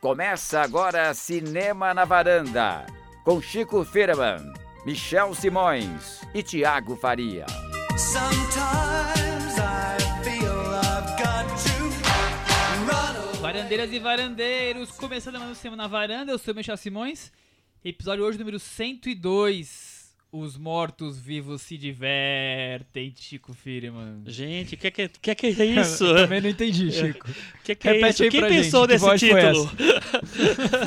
Começa agora Cinema na Varanda, com Chico Firman, Michel Simões e Tiago Faria. Varandeiras e varandeiros, começando mais um Cinema na Varanda, eu sou o Michel Simões, episódio hoje número 102, Os Mortos Vivos Se Divertem, Chico Firman. Gente, o que, que, que, que é isso? Eu também não entendi, Chico. O que, que é Repete isso? aí Quem pensou gente, nesse voz foi título?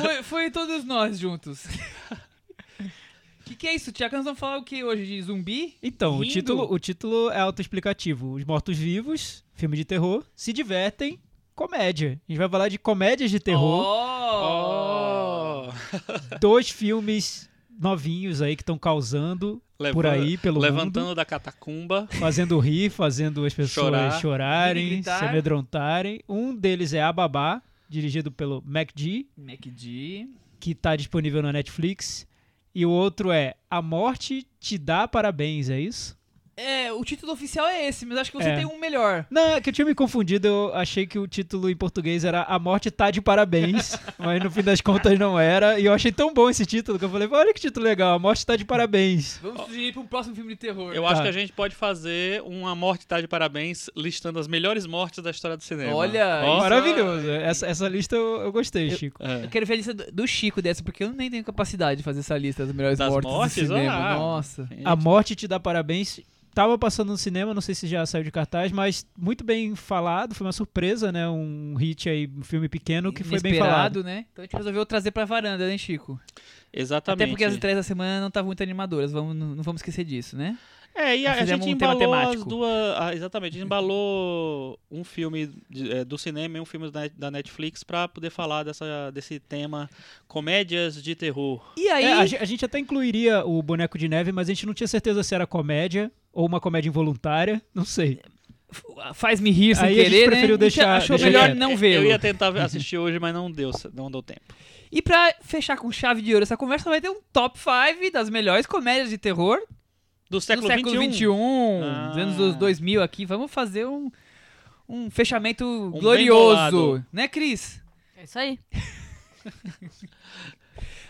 Foi, foi todos nós juntos. O que, que é isso, Tiago? Nós vamos falar o que hoje? De zumbi? Então, o título, o título é autoexplicativo. Os mortos-vivos, filme de terror, se divertem, comédia. A gente vai falar de comédias de terror. Oh! Oh. Dois filmes novinhos aí que estão causando por aí, pelo Levantando mundo. da catacumba. Fazendo rir, fazendo as pessoas Chorar. chorarem, se amedrontarem. Um deles é A Babá, dirigido pelo MacD, MacD. que tá disponível na Netflix. E o outro é A Morte Te Dá Parabéns, é isso? É, o título oficial é esse, mas acho que você É. tem um melhor. Não, é que eu tinha me confundido, eu achei que o título em português era A Morte Tá de Parabéns, mas no fim das contas não era, e eu achei tão bom esse título que eu falei, olha que título legal, A Morte Tá de Parabéns. Vamos sugerir para um próximo filme de terror. Eu acho Tá. que a gente pode fazer uma morte tá de parabéns listando as melhores mortes da história do cinema. Olha, isso- Maravilhoso, essa, essa lista eu, eu gostei, Chico. É. Eu quero ver a lista do do Chico dessa, porque eu nem tenho capacidade de fazer essa lista das melhores Das mortes, mortes? do cinema. Ah. Nossa. A Morte Te Dá Parabéns tava passando no cinema, não sei se já saiu de cartaz, mas muito bem falado, foi uma surpresa, né, um hit aí, um filme pequeno que foi bem falado. Inesperado, né? Então a gente resolveu trazer pra varanda, né, Chico? Exatamente. Até porque as estreias da semana não estavam muito animadoras, vamos, não, vamos esquecer disso, né? É, e a, a gente um tema embalou as temático. duas. ah, exatamente, a gente embalou um filme de- é, do cinema e um filme da Net- da Netflix pra poder falar dessa, desse tema comédias de terror. E aí, É, a, a gente até incluiria o Boneco de Neve, mas a gente não tinha certeza se era comédia ou uma comédia involuntária, não sei. faz-me rir sem Aí a gente querer, né? preferiu gente deixar- achou deixar melhor quieto. não Eu vê-lo. ia tentar assistir hoje, mas não deu, não deu tempo. E pra fechar com chave de ouro essa conversa, vai ter um top 5 das melhores comédias de terror Do século do século XXI. XXI, Ah. dos anos dos 2000 aqui. Vamos fazer um, um fechamento bem glorioso. Né, Cris? É isso aí.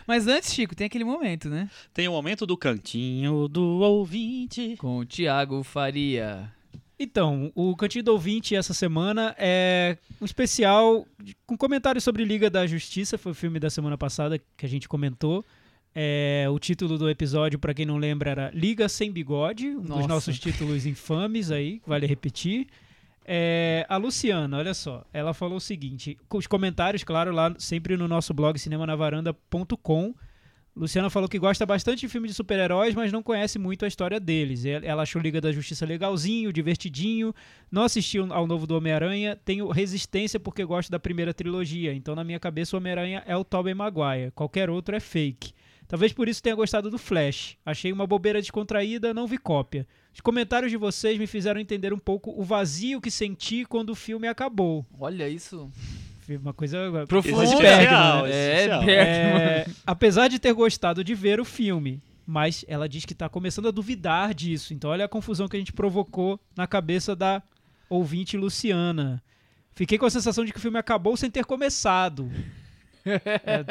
Mas antes, Chico, tem aquele momento, né? Tem o momento do cantinho do ouvinte. Com o Thiago Faria. Então, o Cantinho do Ouvinte essa semana é um especial com comentários sobre Liga da Justiça, foi o filme da semana passada que a gente comentou. É, o título do episódio, pra quem não lembra, era Liga Sem Bigode, um Nossa. dos nossos títulos infames aí, vale repetir. É, a Luciana, olha só, ela falou o seguinte, os comentários, claro, lá sempre no nosso blog cinemanavaranda.com. Luciana falou que gosta bastante de filme de super-heróis, mas não conhece muito a história deles. El- Ela achou Liga da Justiça legalzinho, divertidinho, não assistiu ao novo do Homem-Aranha, tenho resistência porque gosto da primeira trilogia, então na minha cabeça o Homem-Aranha é o Tobey Maguire, qualquer outro é fake. Talvez por isso tenha gostado do Flash. Achei uma bobeira descontraída, não vi cópia. Os comentários de vocês me fizeram entender um pouco o vazio que senti quando o filme acabou. Olha isso. Uma coisa Existencial, Bergman, né? É, existencial. Bergman. É, apesar de ter gostado de ver o filme, mas ela diz que está começando a duvidar disso. Então olha a confusão que a gente provocou na cabeça da ouvinte Luciana. Fiquei com a sensação de que o filme acabou sem ter começado. É,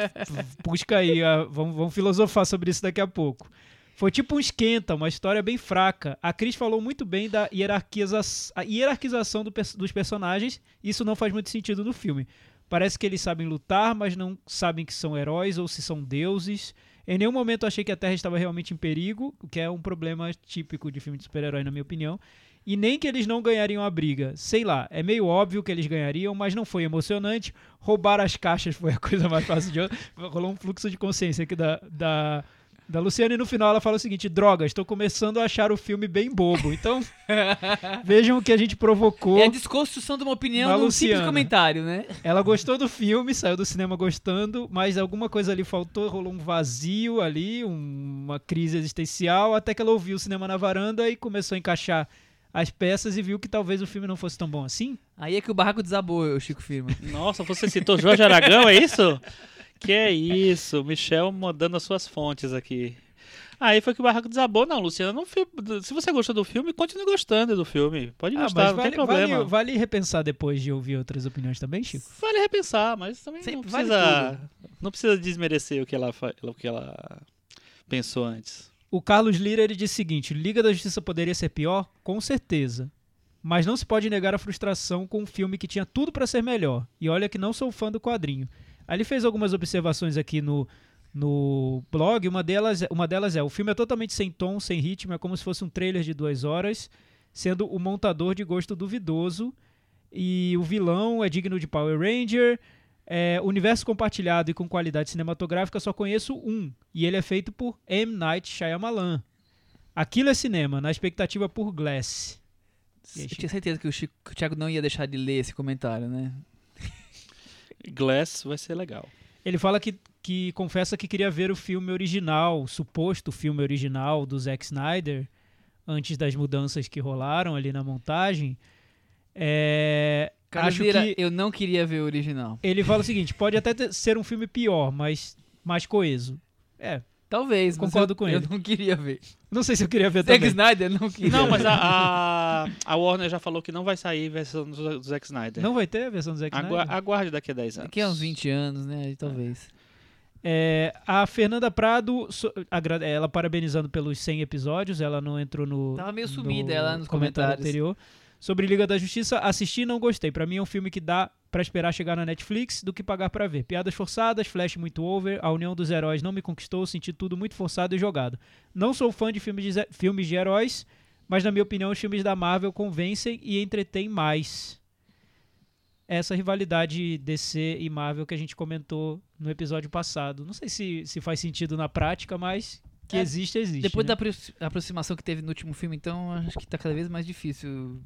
busca aí, vamos, vamos filosofar sobre isso daqui a pouco. Foi tipo um esquenta, uma história bem fraca. A Cris falou muito bem da hierarquiza hierarquização do pers- dos personagens. Isso não faz muito sentido no filme. Parece que eles sabem lutar, mas não sabem que são heróis ou se são deuses. Em nenhum momento achei que a Terra estava realmente em perigo, o que é um problema típico de filme de super-herói, na minha opinião. E nem que eles não ganhariam a briga. Sei lá, é meio óbvio que eles ganhariam, mas não foi emocionante. Roubar as caixas foi a coisa mais fácil de. Rolou um fluxo de consciência aqui da, da, da Luciana e no final ela fala o seguinte: droga, estou começando a achar o filme bem bobo. Então, vejam o que a gente provocou. É a desconstrução de uma opinião num simples comentário, né? Ela gostou do filme, saiu do cinema gostando, mas alguma coisa ali faltou, rolou um vazio ali, um- uma crise existencial, até que ela ouviu o cinema na varanda e começou a encaixar as peças e viu que talvez o filme não fosse tão bom assim. Aí é que o barraco desabou, o Chico Firma. Nossa, você citou Jorge Aragão, é isso? Que é isso, Michel mandando as suas fontes aqui. Aí foi que o barraco desabou. Não, Luciana, não se você gostou do filme, continue gostando do filme. Pode Ah, gostar, mas não tem vale, problema. vale, vale repensar depois de ouvir outras opiniões também, Chico? Vale repensar, mas também não Sempre vale precisa, não precisa desmerecer o que ela, o que ela pensou antes. O Carlos Lira ele disse o seguinte: Liga da Justiça poderia ser pior? Com certeza. Mas não se pode negar a frustração com um filme que tinha tudo pra ser melhor. E olha que não sou fã do quadrinho. Aí ele fez algumas observações aqui no, no blog. Uma delas, uma delas é: o filme é totalmente sem tom, sem ritmo, é como se fosse um trailer de duas horas, sendo o montador de gosto duvidoso. E o vilão é digno de Power Ranger. É, universo compartilhado e com qualidade cinematográfica só conheço um, e ele é feito por M. Night Shyamalan. Aquilo é cinema, na expectativa por Glass. Aí, Eu tinha certeza que o, Chico, que o Thiago não ia deixar de ler esse comentário, né? Glass vai ser legal. Ele fala que, que confessa que queria ver o filme original, o suposto filme original do Zack Snyder, antes das mudanças que rolaram ali na montagem. É, acho Carolina, que eu não queria ver o original. ele fala o seguinte: pode até ter- ser um filme pior, mas mais coeso. É, Talvez, Concordo eu, com eu ele. não queria ver. não sei se eu queria ver Zack também. Snyder não queria. Não, mas a, a, a Warner já falou que não vai sair versão do do Zack Snyder. Não vai ter a versão do Zack Agua- Snyder? aguarde daqui a 10 anos. Daqui a uns 20 anos, né? Talvez. É, a Fernanda Prado, ela parabenizando pelos 100 episódios, ela não entrou no, Tava meio no sumida ela nos comentário comentários. anterior. Sobre Liga da Justiça, assisti e não gostei. Pra mim é um filme que dá pra esperar chegar na Netflix do que pagar pra ver. Piadas forçadas, flash muito over, a união dos heróis não me conquistou, senti tudo muito forçado e jogado. Não sou fã de filmes de, filmes de heróis, mas na minha opinião os filmes da Marvel convencem e entretêm mais. Essa rivalidade DC e Marvel que a gente comentou no episódio passado. Não sei se, se faz sentido na prática, mas que É, existe, existe. Depois né? da apro- aproximação que teve no último filme, então acho que tá cada vez mais difícil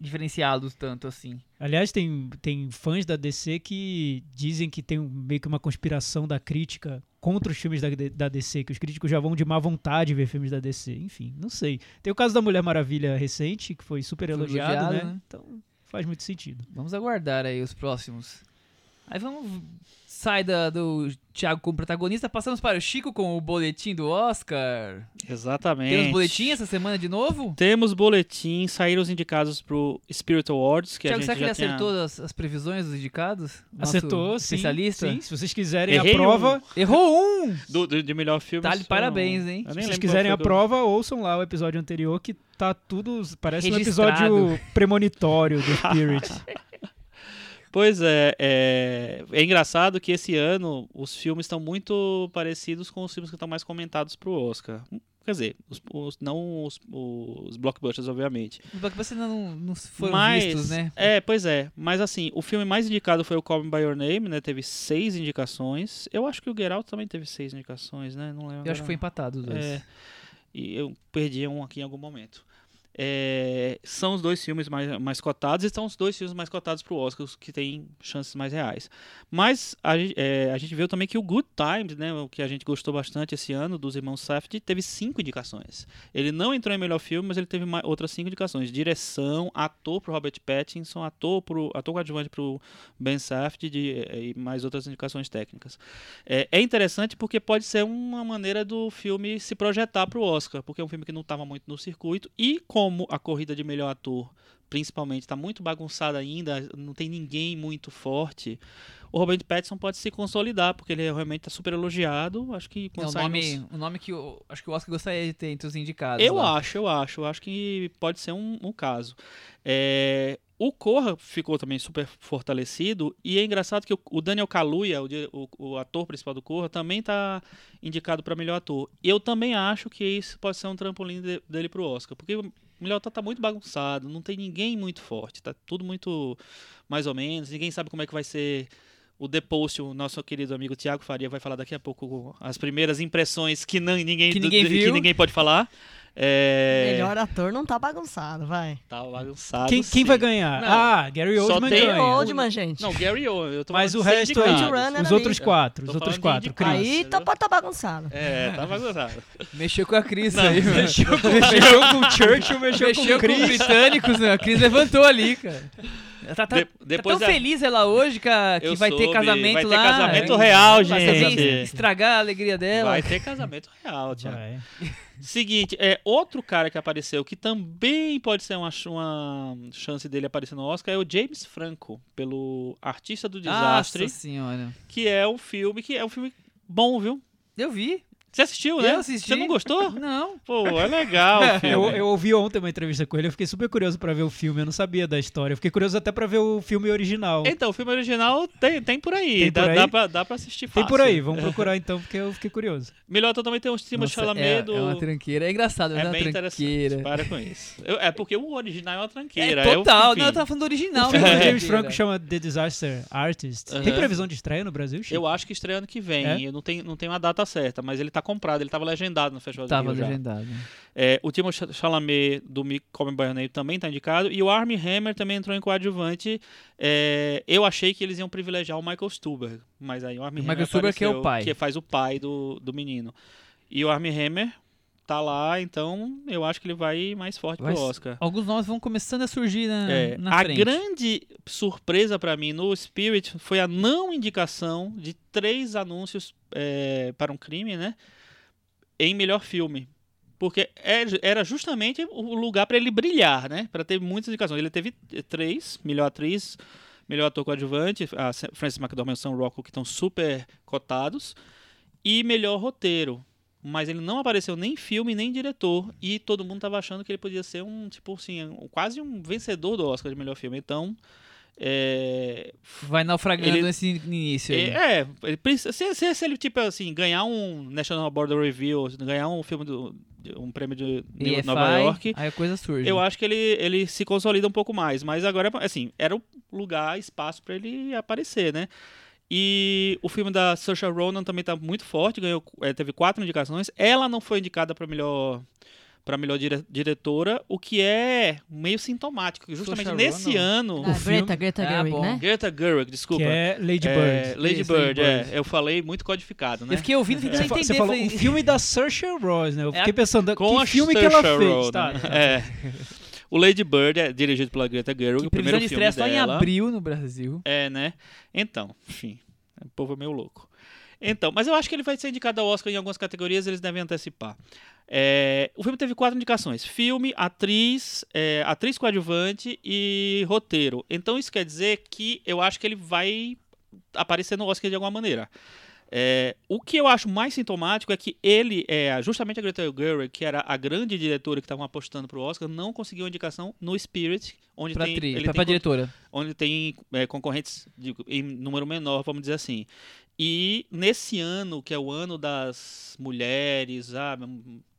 diferenciá-los tanto assim. Aliás, tem, tem fãs da DC que dizem que tem um- meio que uma conspiração da crítica contra os filmes da, da DC, que os críticos já vão de má vontade ver filmes da DC. Enfim, não sei. Tem o caso da Mulher Maravilha recente, que foi super Foi elogiado, elogiado, né? né? Então faz muito sentido. Vamos aguardar aí os próximos. Aí vamos. Sai da- do Thiago como protagonista, passamos para o Chico com o boletim do Oscar. Exatamente. Temos boletim essa semana de novo? Temos boletim, saíram os indicados pro Spirit Awards, que Thiago, a será gente que ele tinha... acertou as, as previsões dos indicados? Nosso Acertou, sim, especialista? sim. Se vocês quiserem Errei a prova, Errou um! Do, do- de melhor filme. Tá parabéns, hein? se vocês quiserem a do- prova, ouçam lá o episódio anterior, que tá tudo. Parece um Registrado. episódio premonitório do Spirit. Pois é, é, é engraçado que esse ano os filmes estão muito parecidos com os filmes que estão mais comentados pro Oscar. Quer dizer, os, os- não os, os blockbusters, obviamente. Os blockbusters não, não foram mas, vistos, né? É, pois é. Mas assim, o filme mais indicado foi o Call Me By Your Name, né? Teve seis indicações. Eu acho que o Get Out também teve seis indicações, né? Não lembro. Eu acho que foi empatado os dois. É, e eu perdi um aqui em algum momento. É, são os dois filmes mais, mais cotados e são os dois filmes mais cotados para o Oscar, os que têm chances mais reais. Mas a, é, a gente viu também que o Good Times, né, o que a gente gostou bastante esse ano, dos irmãos Safdie, teve cinco indicações. Ele não entrou em melhor filme, mas ele teve ma- outras cinco indicações. Direção, ator para Robert Pattinson, ator, pro, ator coadjuvante para o Ben Safdie de- e mais outras indicações técnicas. É, é interessante porque pode ser uma maneira do filme se projetar para o Oscar, porque é um filme que não estava muito no circuito e como a corrida de melhor ator, principalmente, está muito bagunçada ainda, não tem ninguém muito forte. O Robert Pattinson pode se consolidar, porque ele realmente está super elogiado. Acho que É o nome, nos- o nome que eu acho que o Oscar gostaria de ter entre os indicados. Eu lá. acho, eu acho. Eu acho que pode ser um, um caso. É, o Corra ficou também super fortalecido. E é engraçado que o, o Daniel Kaluuya, o, o- o ator principal do Corra, também está indicado para melhor ator. Eu também acho que isso pode ser um trampolim de- dele pro Oscar. Porque o melhor ator tá muito bagunçado. Não tem ninguém muito forte. Tá tudo muito mais ou menos. Ninguém sabe como é que vai ser. O The Post, o nosso querido amigo Tiago Faria vai falar daqui a pouco as primeiras impressões que, não, ninguém, Que ninguém do- que ninguém pode falar. É, Melhor ator não tá bagunçado, vai. Tá bagunçado. Quem, quem vai ganhar? Não. ah, Gary Só Oldman tem ganha. Oldman, gente. Não, Gary Oldman. Eu tô Mas o resto aí, os ali. outros quatro, os outros quatro. Chris. Aí tá, pode tá bagunçado. É, tá bagunçado. Mexeu com a Cris aí. mexeu mano. Mexeu com o Churchill, mexeu, Mexeu com o com os Chris. britânicos, né? A Cris levantou ali, cara. Ela Tá, tá, De- tá depois tão é- feliz ela hoje que, a- que vai ter soube, casamento vai ter lá. casamento real, Vai gente. estragar a alegria dela. Vai ter casamento real, Thiago. Vai. Seguinte, é outro cara que apareceu que também pode ser uma, uma chance dele aparecer no Oscar é o James Franco, pelo Artista do Desastre, Nossa senhora. que é um filme que é um filme bom, viu? Eu vi. Você assistiu, né? Eu assisti. Você não gostou? Não. Pô, é legal filme. Eu, eu ouvi ontem uma entrevista com ele, eu fiquei super curioso pra ver o filme, eu não sabia da história. Eu fiquei curioso até pra ver o filme original. Então, o filme original tem, tem por aí. Tem dá, por aí? Dá, pra, dá pra assistir Tem fácil. por aí, vamos procurar então, porque eu fiquei curioso. Melhor também tem o Timothée Nossa, Chalamet é, do... é uma tranqueira. É engraçado, mas é, É uma bem tranqueira. interessante. Para com isso. Eu- é porque o original é uma É tranqueira. total. Eu, não, eu tava falando do original. O filme né? do James Tranqueira. Franco chama The Disaster Artist. Tem Aham. previsão de estreia no Brasil, Chico? Eu acho que estreia ano que vem. É? Eu não tenho, não tenho a data certa, mas ele tá comprado. Ele tava legendado no Festival Tava do Rio já. legendado. É, o Timothée Chalamet do Me Come By Name também tá indicado. E o Armie Hammer também entrou em coadjuvante. É, eu achei que eles iam privilegiar o Michael Stuhlbarg. Mas aí o Armie O Hammer Michael Stuhlbarg que é o pai. Que faz o pai do, do menino. E o Armie Hammer tá lá, então eu acho que ele vai mais forte Vai pro Oscar. Alguns nomes vão começando a surgir na, É, na a frente. grande surpresa pra mim no Spirit foi a não indicação de três anúncios é, para um crime, né? Em melhor filme. Porque é- era justamente o lugar pra ele brilhar, né? Pra ter muitas indicações. Ele teve três: melhor atriz, melhor ator coadjuvante, a Frances McDormand e Sam Rockwell, que estão super cotados, e melhor roteiro. Mas ele não apareceu nem em filme, nem diretor. E todo mundo tava achando que ele podia ser um, tipo assim, um- quase um vencedor do Oscar de melhor filme. Então, é, Vai naufragando Ele- nesse início aí. é, é, ele precisa, se, se- se ele, tipo assim, ganhar um National Border Review, ganhar um filme do, um prêmio de de EFI, Nova York, aí a coisa surge. eu acho que ele, ele se consolida um pouco mais. Mas agora, assim, era o lugar, espaço pra ele aparecer, né? E o filme da Saoirse Ronan também tá muito forte, ganhou, eh, teve quatro indicações. Ela não foi indicada para melhor para melhor dire- diretora, o que é meio sintomático. Justamente Saoirse nesse Ronan. ano, Ah, filme- Greta, Greta Ah, Gerwig, né? Greta Gerwig, desculpa. Que é Lady É, Bird. Lady Isso, Bird, Lady é. Bird. Eu falei muito codificado, né? Eu fiquei ouvindo, tentando entender. você falou o filme da Saoirse Ronan, né? Eu É fiquei pensando, Com que a filme que ela Saoirse fez? Ronan. Tá, tá. É. O Lady Bird é dirigido pela Greta Gerwig, que o primeiro de filme só em dela. abril no Brasil. É, né? Então, enfim, o povo é meio louco. Então, mas eu acho que ele vai ser indicado ao Oscar em algumas categorias, eles devem antecipar. É, o filme teve quatro indicações: filme, atriz, é, atriz coadjuvante e roteiro. Então isso quer dizer que eu acho que ele vai aparecer no Oscar de alguma maneira. É, o que eu acho mais sintomático é que ele, é, justamente a Greta Gerwig, que era a grande diretora que estavam apostando pro Oscar, não conseguiu indicação no Spirit, onde Pra, tem, tri, ele pra, tem pra diretora. onde tem é, concorrentes de- em número menor, vamos dizer assim. E nesse ano, que é o ano das mulheres, ah,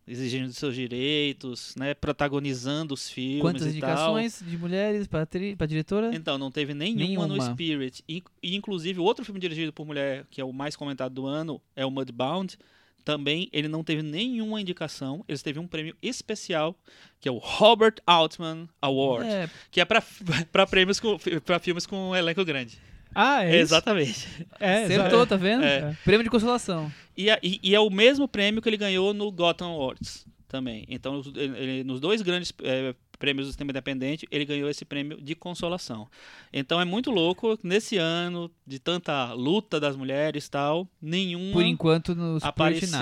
exigindo seus direitos, né, protagonizando os filmes Quantas indicações de mulheres pra diretora? tal. Então, não teve nenhuma, no Nenhuma. Spirit. E, inclusive, o outro filme dirigido por mulher, que é o mais comentado do ano, é o Mudbound. Também ele não teve nenhuma indicação. Eles teve um prêmio especial, que é o Robert Altman Award, É, que é para prêmios com para filmes com um elenco grande. Ah, é isso? Exatamente. É, acertou, tá vendo? É. Prêmio de consolação. E, e- e é o mesmo prêmio que ele ganhou no Gotham Awards também. Então, ele- ele- nos dois grandes eh, prêmios do sistema independente, ele ganhou esse prêmio de consolação. Então, é muito louco, nesse ano, de tanta luta das mulheres e tal, nenhuma Por enquanto, no Spirit, nada.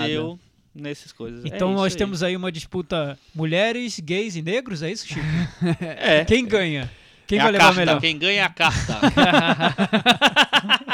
apareceu nessas coisas. É Então isso nós aí. temos aí uma disputa mulheres, gays e negros, é isso, Chico? É, Quem ganha? Quem é vai levar carta, melhor? Quem ganha é a carta.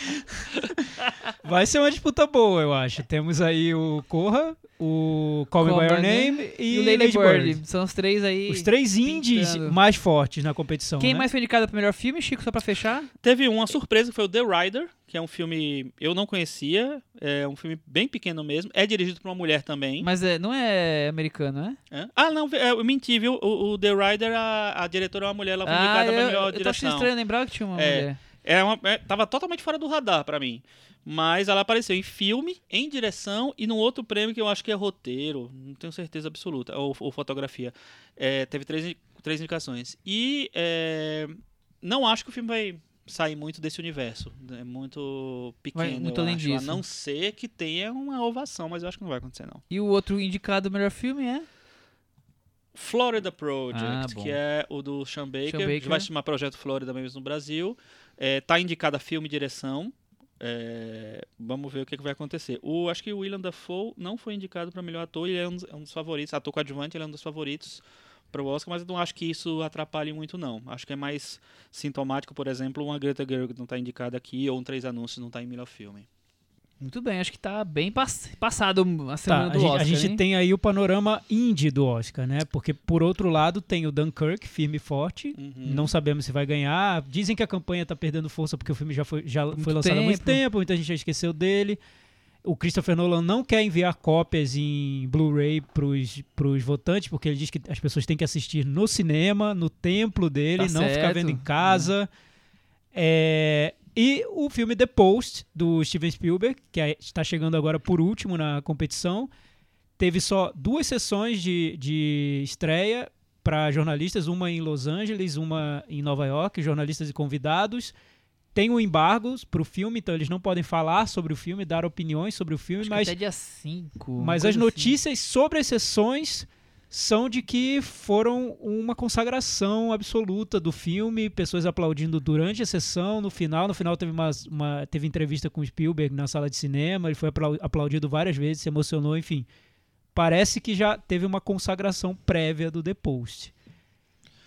Vai ser uma disputa boa, eu acho. Temos aí o Corra, o Call Me By Your Name Name E, e, o Lady, Lady Bird. Bird. São os três aí. Os três indies pintando. mais fortes na competição, Quem né? mais foi indicado pro melhor filme, Chico, só pra fechar? Teve uma surpresa que foi o The Rider, que é um filme eu não conhecia, é um filme bem pequeno mesmo, é dirigido por uma mulher também. Mas é, não é americano, né? Hã? Ah, não, é, eu menti, viu? O, o The Rider, a, a diretora é uma mulher, ela foi Ah, indicada eu, pra melhor eu tô achando direção. estranho lembrar que tinha uma É. mulher. É uma, é, tava totalmente fora do radar pra mim. Mas ela apareceu em filme, em direção e num outro prêmio que eu acho que é roteiro, não tenho certeza absoluta, ou, ou fotografia. É, teve três, três indicações. E é, não acho que o filme vai sair muito desse universo. É muito pequeno, Vai muito além acho. disso. A não ser que tenha uma ovação, mas eu acho que não vai acontecer, não. E o outro indicado melhor filme é? Florida Project, Ah, que é o do Sean Baker, Sean que Baker. vai se chamar Projeto Florida mesmo no Brasil. É, tá indicado a filme e direção. É, vamos ver o que, que vai acontecer. O, acho que o William Dafoe não foi indicado para melhor ator, ele é um, é um dos favoritos, ator coadjuvante, ele é um dos favoritos para o Oscar, mas eu não acho que isso atrapalhe muito não. Acho que é mais sintomático, por exemplo, uma Greta Gerwig não tá indicada aqui ou um Três Anúncios não tá em melhor filme. Muito bem, acho que tá bem pass- passado a Tá, semana a do gente, Oscar. a gente hein? tem aí o panorama indie do Oscar, né? Porque, por outro lado, tem o Dunkirk, firme e forte. Uhum. Não sabemos se vai ganhar. Dizem que a campanha tá perdendo força porque o filme já foi, já Muito foi lançado há muito tempo. tempo, muita gente já esqueceu dele. O Christopher Nolan não quer enviar cópias em Blu-ray pros, pros votantes, porque ele diz que as pessoas têm que assistir no cinema, no templo dele, Tá não ficar certo. vendo em casa. É, e o filme The Post, do Steven Spielberg, que é- está chegando agora por último na competição, teve só duas sessões de, de estreia para jornalistas, uma em Los Angeles, uma em Nova York, jornalistas e convidados. Tem um embargo para o filme, então eles não podem falar sobre o filme, dar opiniões sobre o filme, Acho mas, até dia 5. mas as notícias sobre as sessões são de que foram uma consagração absoluta do filme, pessoas aplaudindo durante a sessão, no final, no final teve uma, uma- teve entrevista com o Spielberg na sala de cinema, ele foi aplau- aplaudido várias vezes, se emocionou, enfim. Parece que já teve uma consagração prévia do The Post.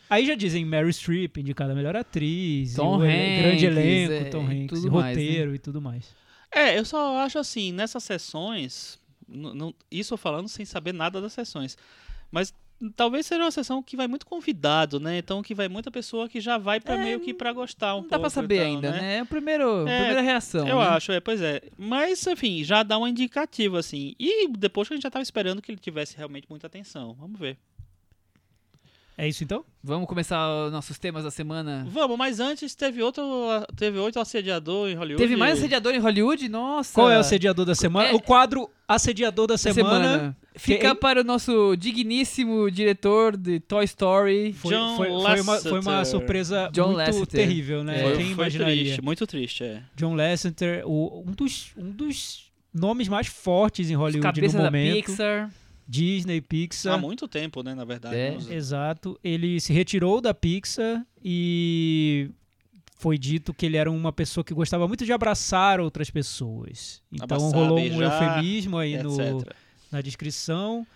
Aí já dizem Mary Streep, indicada a melhor atriz, Tom o ele- grande Hanks, elenco, é, Tom e Hanks, né? roteiro e tudo mais. É, eu só acho assim, nessas sessões, isso eu falando sem saber nada das sessões, mas talvez seja uma sessão que vai muito convidado, né? Então que vai muita pessoa que já vai pra meio que pra gostar um Não dá pouco. pra saber então, ainda, né? né? É a primeiro, É, primeira reação. Eu né? acho, é, pois é. Mas, enfim, já dá um indicativo, assim. E depois que a gente já tava esperando que ele tivesse realmente muita atenção. Vamos ver. É isso então? Vamos começar os nossos temas da semana. Vamos, mas antes teve outro. Teve outro assediador em Hollywood. Teve mais assediador em Hollywood? Nossa! Qual é o assediador da semana? É- O quadro Assediador da da semana, Fica que- para o nosso digníssimo diretor de Toy Story. foi, John foi, foi uma, foi uma Lasseter. surpresa John muito Lasseter. terrível, né? É. Foi, Quem foi imaginaria? triste, muito triste, é. John Lasseter, o- um, dos, um dos nomes mais fortes em Hollywood Cabeça no da momento. Pixar. Disney, Pixar. Há muito tempo, né, na verdade. É. Exato. Ele se retirou da Pixar e foi dito que ele era uma pessoa que gostava muito de abraçar outras pessoas. Então Abraçar, rolou um beijar, eufemismo aí no, na descrição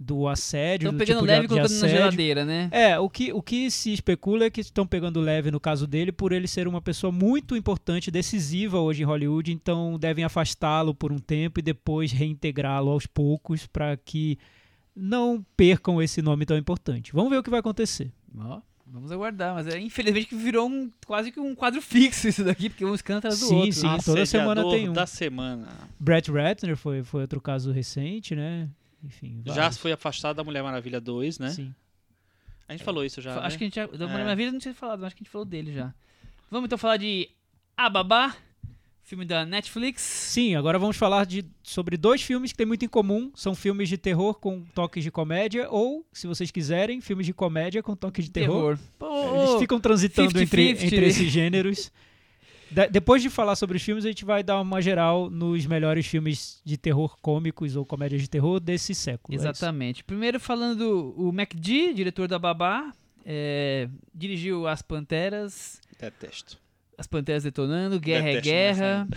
do assédio, Estão do pegando tipo leve de, e de colocando na assédio. geladeira, né? É, o que, o que se especula é que estão pegando leve no caso dele por ele ser uma pessoa muito importante, decisiva hoje em Hollywood, então devem afastá-lo por um tempo e depois reintegrá-lo aos poucos para que não percam esse nome tão importante. Vamos ver o que vai acontecer. Ó, vamos aguardar, mas é, infelizmente que virou um, quase que um quadro fixo isso daqui, porque um escândalo atrás do Sim, outro. sim. toda semana tem um. da semana. Brett Ratner foi, foi outro caso recente, né? Enfim, Já vários. foi afastado da Mulher Maravilha 2, né? Sim. A gente falou isso já. Acho né? que a gente já. Da Mulher É. Maravilha não tinha falado, mas acho que a gente falou dele já. Vamos então falar de A Babá, filme da Netflix. Sim, agora vamos falar de, sobre dois filmes que têm muito em comum. São filmes de terror com toques de comédia, ou, se vocês quiserem, filmes de comédia com toques de terror. Pô, Eles ficam transitando entre, 50-50. entre esses gêneros. Da- depois de falar sobre os filmes, a gente vai dar uma geral nos melhores filmes de terror cômicos ou comédias de terror desse século. é. Exatamente. Primeiro falando do o MacD, diretor da Babá, é, dirigiu As Panteras, Detesto. As Panteras Detonando, Guerra é Detesto Guerra.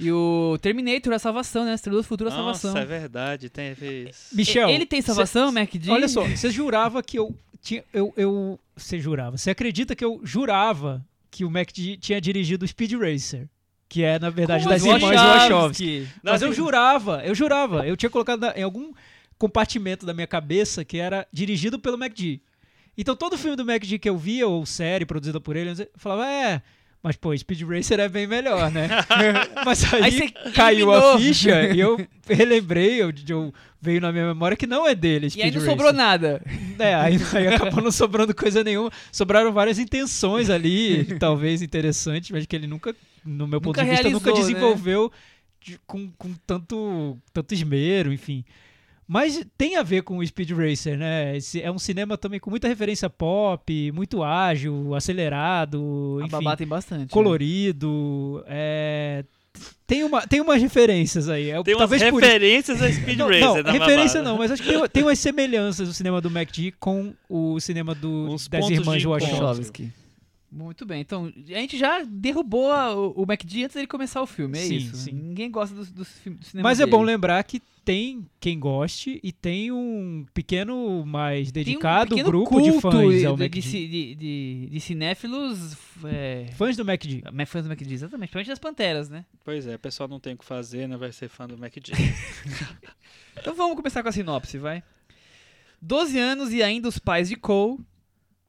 E o Terminator, A Salvação, né? Estrela do Futuro, A Salvação. Nossa, é verdade. Tem vez. Michel, Ele tem salvação, cê- MacD? Olha só, você jurava que eu tinha. Eu, eu, você jurava. Você acredita que eu jurava que o Mac tinha dirigido o Speed Racer? Que é, na verdade, Como das assim? irmãs Wachowski. Wachowski. Mas eu jurava, eu jurava. Eu tinha colocado na- em algum compartimento da minha cabeça que era dirigido pelo MacD. Então todo filme do MacD que eu via, ou série produzida por ele, eu falava, é. Mas, pô, Speed Racer é bem melhor, né? Mas aí, Aí caiu eliminou. a ficha e eu relembrei, eu, eu- veio na minha memória que não é dele. E Speed aí não Racer. sobrou nada. É, aí, aí acabou não sobrando coisa nenhuma. Sobraram várias intenções ali, talvez interessantes, mas que ele nunca, no meu ponto Nunca de vista, nunca realizou, né? desenvolveu de- com, com tanto, tanto esmero, enfim. Mas tem a ver com o Speed Racer, né? Esse é um cinema também com muita referência pop, muito ágil, acelerado, A enfim, Babá tem bastante. né? colorido. é, tem, uma, tem umas referências aí. É, Tem umas talvez por referências a Speed Não, Racer não, na referência babada. não, mas acho que tem, tem umas semelhanças do cinema do MacD com o cinema do, Uns das irmãs de Wachowski. Muito bem, então a gente já derrubou a- o, o MacD antes dele começar o filme, é Sim, isso. sim. Ninguém gosta do, do, do cinema Mas é dele. bom lembrar que tem quem goste e tem um pequeno, mais Tem um dedicado pequeno grupo de fãs ao de, MacD. de, de, de- de cinéfilos é, Fãs do MacD. ma- fãs do MacD, exatamente, principalmente das Panteras, né? Pois é, o pessoal não tem o que fazer, né? Vai ser fã do MacD. Então vamos começar com a sinopse, vai. 12 anos e ainda os pais de Cole.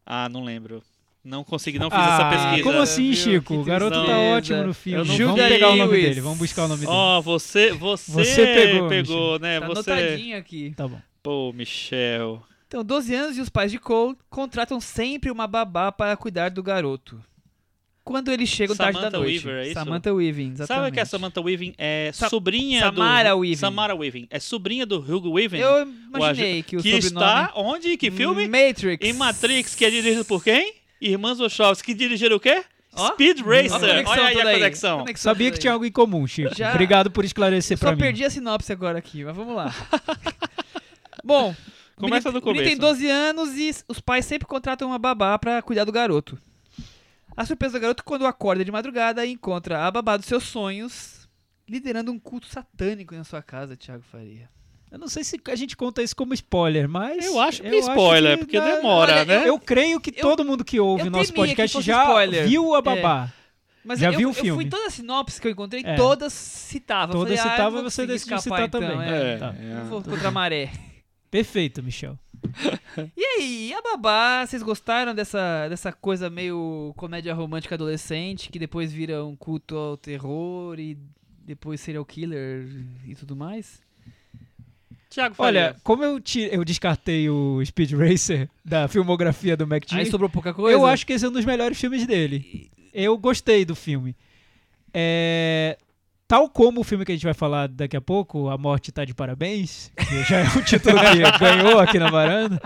ah, não lembro. Não consegui, não fiz Ah, essa pesquisa. como assim? Chico? O garoto tá ótimo no filme. Eu não Vamos pegar o nome dele, vamos buscar o nome dele. Ó, você, você, Você pegou, pegou né? Tá você. anotadinho aqui. Tá bom. Pô, Michel. Então, 12 anos e os pais de Cole contratam sempre uma babá para cuidar do garoto. Quando eles chegam tarde da Samantha noite. Weaver, é isso? Samantha Weaving, exatamente. Sabe que a Samantha Weaving é Sa- sobrinha Samara do... Weaving. Samara Weaving. É sobrinha do Hugo Weaving. Eu imaginei que o que sobrenome... está onde? Que filme? Matrix. Em Matrix, que é dirigido por quem? Irmãs Wachowski, que dirigiram o quê? Ó. Speed Racer. Olha aí a conexão. Conexão Sabia que aí. tinha algo em comum, Chico. Já- Obrigado por esclarecer Só pra mim. perdi a sinopse agora aqui, mas vamos lá. Bom, Começa do o menino tem começo. 12 anos e os pais sempre contratam uma babá pra cuidar do garoto. A surpresa do garoto é quando acorda de madrugada e encontra a babá dos seus sonhos liderando um culto satânico na sua casa, Thiago Faria. Eu não sei se a gente conta isso como spoiler, mas. Eu acho que é spoiler, porque demora, olha, né? Eu creio que Eu- todo mundo que ouve eu o nosso que podcast já spoiler. viu a babá. Mas Já eu, viu o eu filme? fui toda a sinopse que eu encontrei, É. todas citavam. Eu Todas falei, ah, citavam, eu vou você decidiu escapar, citar então, também. é. Tá. Vou contra a maré. Perfeito, Michel. E aí, a babá, vocês gostaram dessa, dessa coisa meio comédia romântica adolescente, que depois vira um culto ao terror e depois serial killer e tudo mais? Tiago Olha, como eu, eu descartei o Speed Racer da filmografia do MacD, Aí sobrou pouca coisa? eu acho que esse é um dos melhores filmes dele. Eu gostei do filme. É, Tal como o filme que a gente vai falar daqui a pouco, A Morte Tá de Parabéns, que já é um título que ganhou aqui na varanda,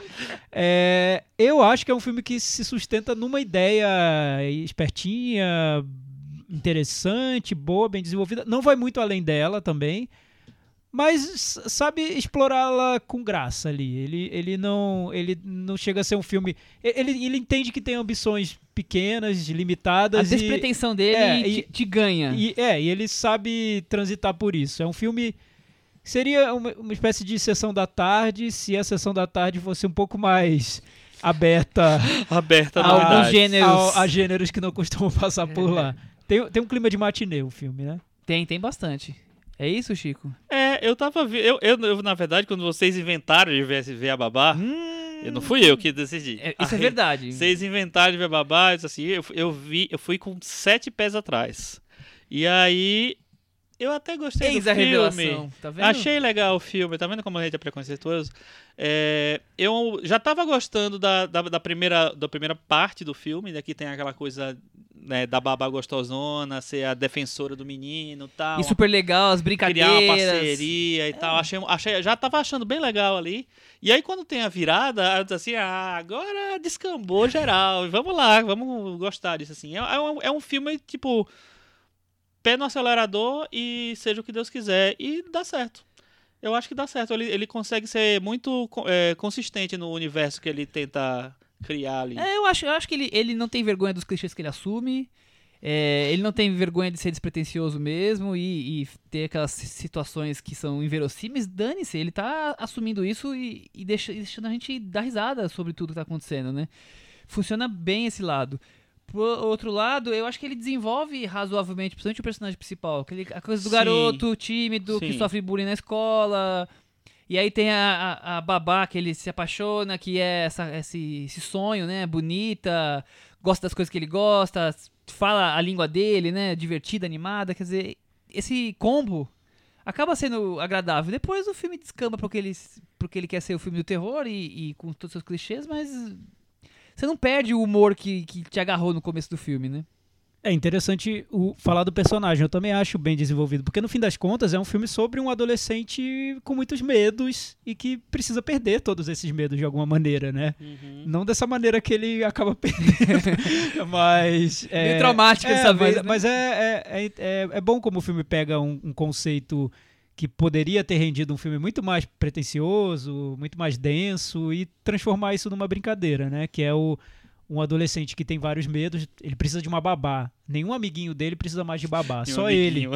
é, eu acho que é um filme que se sustenta numa ideia espertinha, interessante, boa, bem desenvolvida. Não vai muito além dela também, mas sabe explorá-la com graça ali. Ele, ele, não, ele não chega a ser um filme. e- Ele, ele entende que tem ambições pequenas, A limitadas. e- despretensão dele é, te, e- te ganha. e, é, e ele sabe transitar por isso. É um filme. Seria uma, uma espécie de sessão da tarde se a sessão da tarde fosse um pouco mais aberta Aberta a alguns gêneros. ao- a gêneros que não costumam passar por lá. Tem, tem um clima de matinê o filme, né? Tem, tem bastante. É isso, Chico? É, eu tava eu, eu, eu, na verdade, quando vocês inventaram de ver, ver a babá, eu não fui eu que decidi. É, isso é Aí, verdade. Vocês inventaram de ver a babá, eu disse assim, eu, eu vi, eu fui com sete pés atrás. E aí, eu até gostei Eis do a filme. revelação. Tá vendo? Achei legal o filme, tá vendo como a gente é preconceituoso? É, eu já tava gostando da, da, da primeira, da primeira parte do filme, daqui tem aquela coisa né, da babá gostosona, ser a defensora do menino e tal. E super legal, as criar brincadeiras. uma parceria e tal. Achei, achei, já tava achando bem legal ali. E aí, quando tem a virada, eu assim: ah, agora descambou geral. Vamos lá, vamos gostar disso assim. É, é um, é um filme, tipo, pé no acelerador e seja o que Deus quiser. E dá certo. Eu acho que dá certo. Ele, ele consegue ser muito é, consistente no universo que ele tenta criar ali. É, eu acho, eu acho que ele, ele não tem vergonha dos clichês que ele assume. É, ele não tem vergonha de ser despretensioso mesmo e, e ter aquelas si- situações que são inverossímeis. Dane-se, ele tá assumindo isso e, e deixa- deixando a gente dar risada sobre tudo que tá acontecendo, né? Funciona bem esse lado. Por outro lado, eu acho que ele desenvolve razoavelmente, principalmente o personagem principal. Aquele, a coisa do Sim. garoto tímido que Sim. sofre bullying na escola. E aí tem a, a, a babá que ele se apaixona, que é essa, esse, esse sonho, né? Bonita, gosta das coisas que ele gosta, fala a língua dele, né? Divertida, animada. Quer dizer, esse combo acaba sendo agradável. Depois o filme descamba porque ele, porque ele quer ser o filme do terror e, e com todos os seus clichês, mas você não perde o humor que, que te agarrou no começo do filme, né? É interessante o, falar do personagem, eu também acho bem desenvolvido, porque no fim das contas é um filme sobre um adolescente com muitos medos e que precisa perder todos esses medos de alguma maneira, né? Uhum. Não dessa maneira que ele acaba perdendo, mas... É, Meio traumático é, dessa mas, vez, né? Mas é, é, é, é, é bom como o filme pega um, um conceito que poderia ter rendido um filme muito mais pretensioso, muito mais denso e transformar isso numa brincadeira, né? Que é o um adolescente que tem vários medos, ele precisa de uma babá. Nenhum amiguinho dele precisa mais de babá, E um só ele. amiguinho.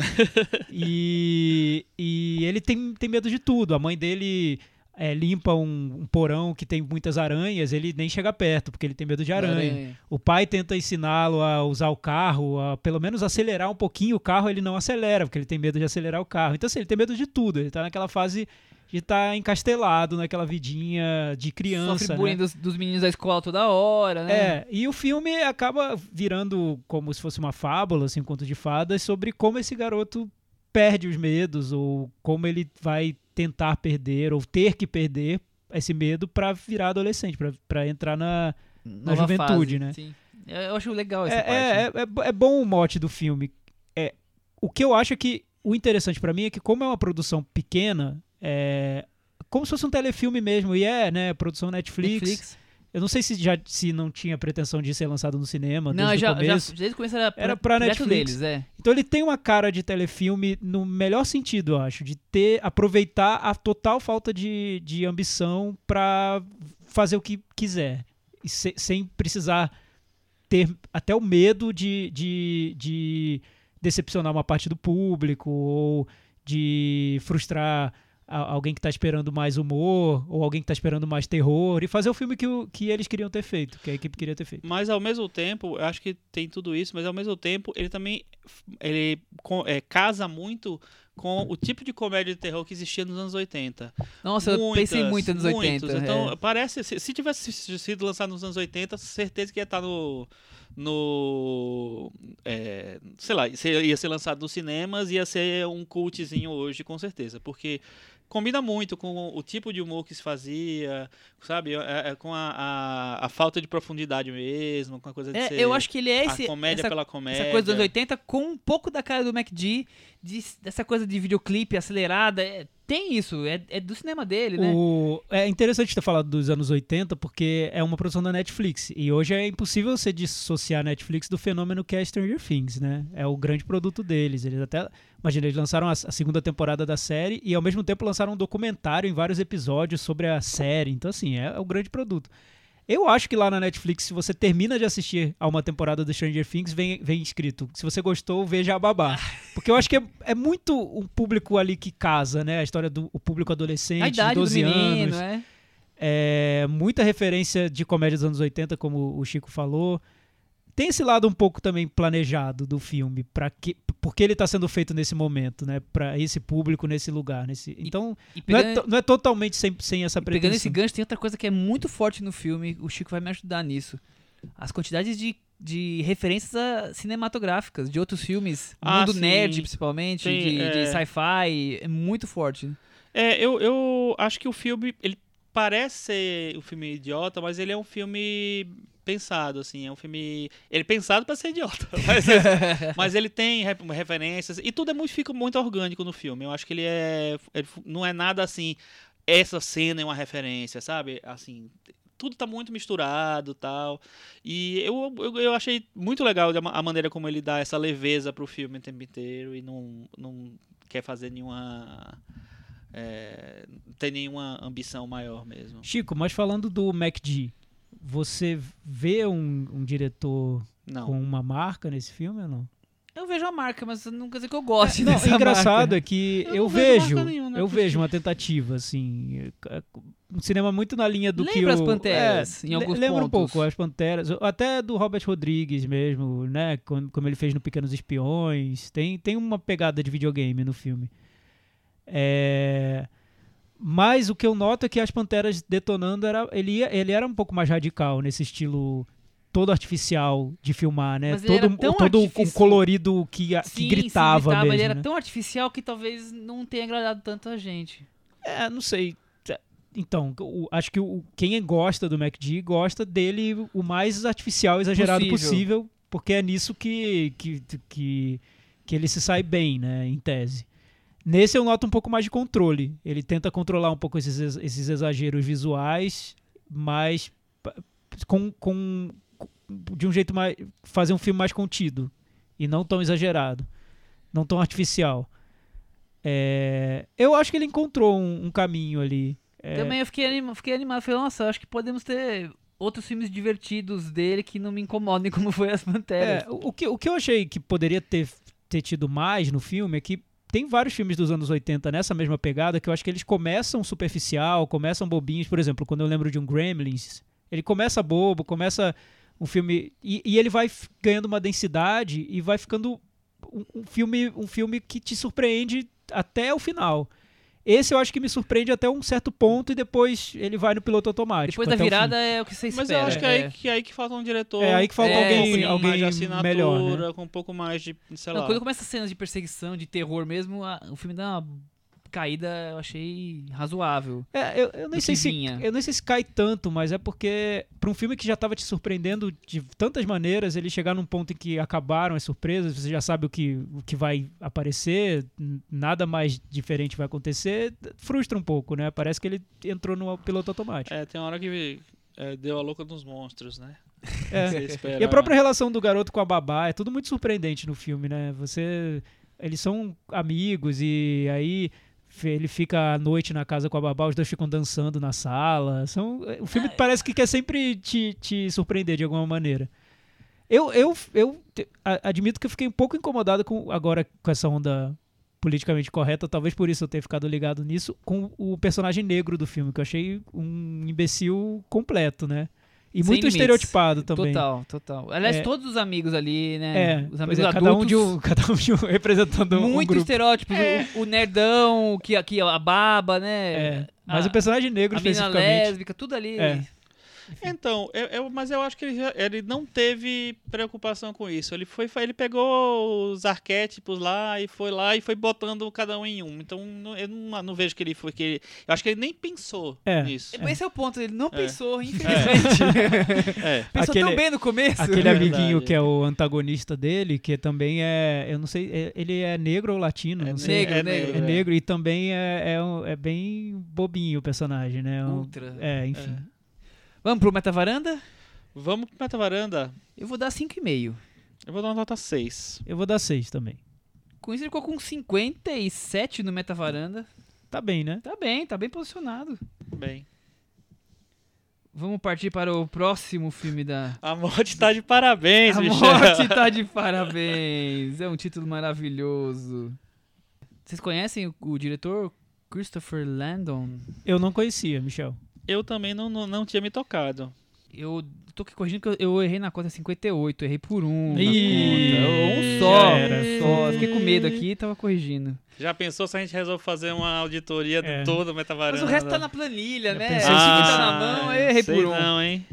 E, e ele tem, tem medo de tudo. A mãe dele é, limpa um, um porão que tem muitas aranhas, ele nem chega perto, porque ele tem medo de aranha. O pai tenta ensiná-lo a usar o carro, a pelo menos acelerar um pouquinho o carro, ele não acelera, porque ele tem medo de acelerar o carro. Então, assim, ele tem medo de tudo. Ele tá naquela fase de estar encastelado naquela vidinha de criança. Sofre né? bullying dos, dos meninos da escola toda hora, né? É, e o filme acaba virando como se fosse uma fábula, assim, um conto de fadas, sobre como esse garoto perde os medos, ou como ele vai tentar perder, ou ter que perder esse medo pra virar adolescente, pra- pra entrar na, na Nova juventude, fase, né? Sim. Eu acho legal essa É, parte. né? é, é, é é bom o mote do filme. É, o que eu acho é que o interessante pra mim é que, como é uma produção pequena, é como se fosse um telefilme mesmo, e é, né? Produção Netflix. Eu não sei se já se não tinha pretensão de ser lançado no cinema Não, desde já, o começo. já desde o começo era, Era pra Netflix. deles, é. Então ele tem uma cara de telefilme no melhor sentido, eu acho, de ter aproveitar a total falta de, de ambição pra fazer o que quiser, se- sem precisar ter até o medo de, de, de decepcionar uma parte do público ou de frustrar alguém que tá esperando mais humor ou alguém que tá esperando mais terror e fazer o filme que, o- que eles queriam ter feito, que a equipe queria ter feito. Mas ao mesmo tempo, eu acho que tem tudo isso, mas ao mesmo tempo ele também ele é, casa muito com o tipo de comédia de terror que existia nos anos 80. Nossa, eu pensei muito nos 80. muitos. Então, é. parece, se, se tivesse sido lançado nos anos 80, certeza que ia estar no. no é, sei lá, ia ser lançado nos cinemas, ia ser um cultzinho hoje, com certeza. Porque combina muito com o tipo de humor que se fazia, sabe? É- é com a, a, a falta de profundidade mesmo, com a coisa de É, ser eu acho que ele é esse, a comédia essa, pela comédia. essa coisa dos anos 80 com um pouco da cara do MacD, de, dessa coisa de videoclipe acelerada. é- tem isso, é, é do cinema dele, né? O- é interessante ter falado dos anos 80, porque é uma produção da Netflix. E hoje é impossível você dissociar a Netflix do fenômeno que é Stranger Things, né? É o grande produto deles. Eles até. Imagina, eles lançaram a, a segunda temporada da série e ao mesmo tempo lançaram um documentário em vários episódios sobre a série. Então, assim, é, é o grande produto. Eu acho que lá na Netflix, se você termina de assistir a uma temporada do Stranger Things, vem, vem escrito. Se você gostou, veja a babá. Porque eu acho que é, é muito um público ali que casa, né? A história do público adolescente, a de idade do 12 menino, anos. é. É, muita referência de comédia dos anos 80, como o Chico falou. Tem esse lado um pouco também planejado do filme, para que porque ele está sendo feito nesse momento, né? Para esse público nesse lugar, nesse. Então, E não é, pegando, to- não é totalmente sem, sem essa e pegando esse pretensão. gancho, tem outra coisa que é muito forte no filme, o Chico vai me ajudar nisso. As quantidades de, de referências a- cinematográficas, de outros filmes, Ah, mundo sim. nerd principalmente, Tem, de, de é. sci-fi, é muito forte. É, eu, eu acho que o filme, ele parece ser um filme idiota, mas ele é um filme pensado, assim, é um filme... Ele é pensado pra ser idiota, mas, mas ele tem re- referências, e tudo é muito, fica muito orgânico no filme, eu acho que ele é... ele fu- não é nada assim, essa cena é uma referência, sabe? Assim, tudo tá muito misturado tal, e eu, eu, eu achei muito legal a ma- a maneira como ele dá essa leveza pro filme o tempo inteiro, e não, não quer fazer nenhuma... É, tem nenhuma ambição maior mesmo. Chico, mas falando do MacD, você vê um, um diretor Não. com uma marca nesse filme ou não? Eu vejo a marca, mas não quer dizer que eu goste Não, dessa o engraçado marca. é que Eu eu, vejo nenhuma, eu vejo uma tentativa, assim, é, um cinema muito na linha do que Lembra o... as Panteras, é, em alguns lembra um pouco as Panteras, até do Robert Rodrigues mesmo, né, como, como ele fez no Pequenos Espiões, tem, tem uma pegada de videogame no filme. É... Mas o que eu noto é que as Panteras detonando, era, ele, ele era um pouco mais radical nesse estilo todo artificial de filmar, né? Mas todo todo um artifici- colorido que, que Sim, sim, gritava, mesmo. Ele era né? tão artificial que talvez não tenha agradado tanto a gente. É, não sei. Então, o- acho que o, quem gosta do MacD gosta dele o mais artificial, exagerado Possível. possível, porque é nisso que, que, que, que ele se sai bem, né, em tese. Nesse eu noto um pouco mais de controle. Ele tenta controlar um pouco esses, esses exageros visuais, mas com, com, de um jeito mais. fazer um filme mais contido. E não tão exagerado. Não tão artificial. É, eu acho que ele encontrou um, um caminho ali. É, Também eu fiquei, anima, fiquei animado. Falei, nossa, acho que podemos ter outros filmes divertidos dele que não me incomodem como foi As Panteras. É, o, o que, o que eu achei que poderia ter, ter tido mais no filme é que tem vários filmes dos anos 80 nessa mesma pegada que eu acho que eles começam superficial, começam bobinhos. Por exemplo, quando eu lembro de um Gremlins, ele começa bobo, começa um filme. E, e ele vai ganhando uma densidade e vai ficando um, um filme, um filme que te surpreende até o final. Esse eu acho que me surpreende até um certo ponto e depois ele vai no piloto automático. Depois da virada é o que você espera. Mas eu acho que é, é. aí, que é aí que falta um diretor. É aí que falta É, um alguém, pouquinho alguém mais de assinatura, melhor. Né? com um pouco mais de, sei Não, lá. quando começa as cenas de perseguição, de terror mesmo, a- o filme dá uma caída, eu achei razoável. É, eu, eu nem sei se vinha. eu nem sei se cai tanto, mas é porque para um filme que já estava te surpreendendo de tantas maneiras, ele chegar num ponto em que acabaram as surpresas, você já sabe o que, o que vai aparecer, nada mais diferente vai acontecer, frustra um pouco, né? Parece que ele entrou no piloto automático. É, tem uma hora que é, deu a louca dos monstros, né? É. E a própria relação do garoto com a babá é tudo muito surpreendente no filme, né? Você. Eles são amigos e aí ele fica à noite na casa com a babá, os dois ficam dançando na sala. São, o filme parece que quer sempre te, te surpreender de alguma maneira. Eu, eu, eu admito que eu fiquei um pouco incomodado com agora com essa onda politicamente correta, talvez por isso eu tenha ficado ligado nisso, com o personagem negro do filme, que eu achei um imbecil completo, né? E muito limites. estereotipado também. Total, total. Aliás, É. todos os amigos ali, né? É, os amigos é, adultos. cada um de um, cada um de um representando um muito grupo. estereótipos. O, o nerdão, que aqui a baba, né? É, mas a, o personagem negro a especificamente. lésbica, tudo ali. É. Então, eu, eu- mas eu acho que ele, já- ele não teve preocupação com isso. Ele foi, ele pegou os arquétipos lá e foi lá e foi botando cada um em um. Então, eu não, não vejo que ele foi que ele, eu acho que ele nem pensou É. nisso. Esse é o ponto, ele não É. pensou, infelizmente. É. Pensou Aquele- tão bem no começo. Aquele É amiguinho que é o antagonista dele, que também é, eu não sei, é- ele é negro ou latino, É não sei. negro, é negro. É negro e também é, é, um- é bem bobinho o personagem, né? Ultra. É, enfim. Vamos pro Metavaranda? Vamos pro Metavaranda. Eu vou dar 5,5. Eu vou dar uma nota 6. Eu vou dar seis também. Com isso ele ficou com 57 no Metavaranda. Tá bem, né? Tá bem, tá bem posicionado. Bem. Vamos partir para o próximo filme da. A morte tá de parabéns, A Michel. morte tá de parabéns. É um título maravilhoso. Vocês conhecem o, o diretor Christopher Landon? Eu não conhecia, Michel. Eu também não, não, não tinha me tocado. Eu tô aqui corrigindo que eu, eu errei na conta 58, errei por um. conta. Um só, era. só. Fiquei com medo aqui e tava corrigindo. Já pensou se a gente resolve fazer uma auditoria É. o Metavaranda? Mas o resto tá na planilha, Já né? pensei Se isso. tá na mão, eu errei sei por um. não, hein?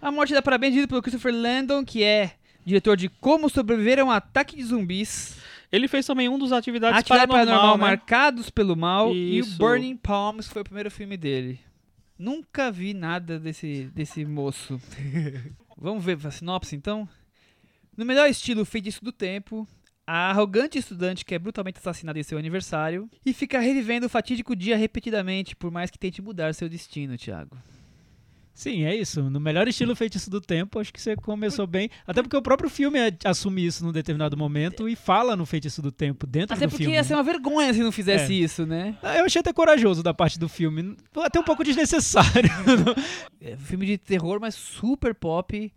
A Morte dá Parabéns, dirigido pelo Christopher Landon, que é diretor de Como Sobreviver a um Ataque de Zumbis, Ele fez também um dos Atividades Atividade Paranormal, Paranormal, né? Marcados pelo Mal e o Isso. Burning Palms, que foi o primeiro filme dele. Nunca vi nada desse, desse moço. Vamos ver a sinopse, então? No melhor estilo feitiço do tempo, a arrogante estudante que é brutalmente assassinada em seu aniversário e fica revivendo o fatídico dia repetidamente, por mais que tente mudar seu destino, Thiago. Sim, é isso. No melhor estilo feitiço do tempo, acho que você começou bem. Até porque o próprio filme é- assume isso num determinado momento e fala no feitiço do tempo dentro Até do porque filme. ia ser uma vergonha se não fizesse É. isso, né? Ah, Eu achei até corajoso da parte do filme. Até um pouco desnecessário. É um filme de terror, mas super pop,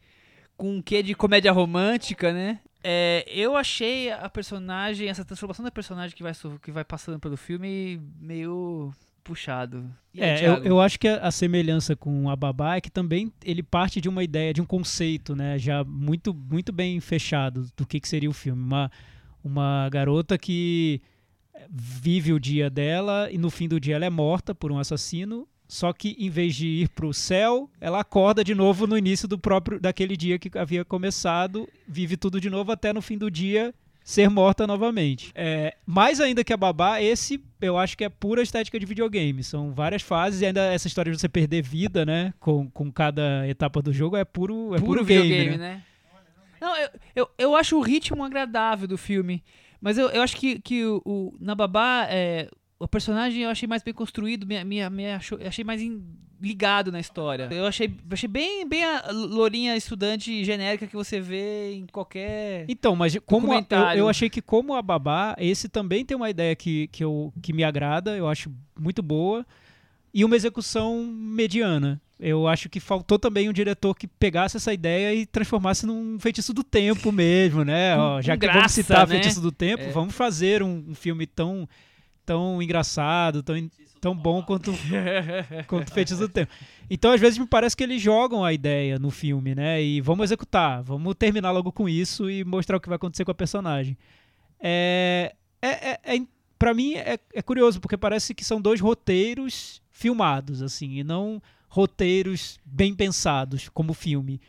com um quê de comédia romântica, né? É, eu achei a personagem, essa transformação da personagem que vai, que vai passando pelo filme meio puxado. E aí, É, eu, eu acho que a, a semelhança com a Babá é que também ele parte de uma ideia, de um conceito, né? Já muito, muito bem fechado do que, que seria o filme. Uma, uma garota que vive o dia dela e no fim do dia ela é morta por um assassino. Só que em vez de ir pro céu, ela acorda de novo no início do próprio daquele dia que havia começado, vive tudo de novo até no fim do dia ser morta novamente. É, mais ainda que a babá, esse eu acho que é pura estética de videogame. São várias fases e ainda essa história de você perder vida, né? Com, com cada etapa do jogo é puro, é puro, puro game, videogame, né? né? Não, eu, eu, eu acho o ritmo agradável do filme. Mas eu, eu acho que, que o, o na Babá, é, o personagem eu achei mais bem construído, me, me, me achou, achei mais em- ligado na história. Eu achei, achei bem, bem a lourinha estudante genérica que você vê em qualquer. Então, mas como a- eu, eu achei que como a Babá, esse também tem uma ideia que, que, eu, que me agrada, eu acho muito boa, e uma execução mediana. Eu acho que faltou também um diretor que pegasse essa ideia e transformasse num feitiço do tempo mesmo, né? Ó, já que vamos graça, citar né? feitiço do tempo, É. vamos fazer um, um filme tão, tão engraçado, tão, tão bom quanto, quanto feitiço do tempo. Então, às vezes, me parece que eles jogam a ideia no filme, né? E vamos executar, vamos terminar logo com isso e mostrar o que vai acontecer com a personagem. É, é, é, é- pra mim é, é curioso, porque parece que são dois roteiros filmados, assim, e não roteiros bem pensados como filme.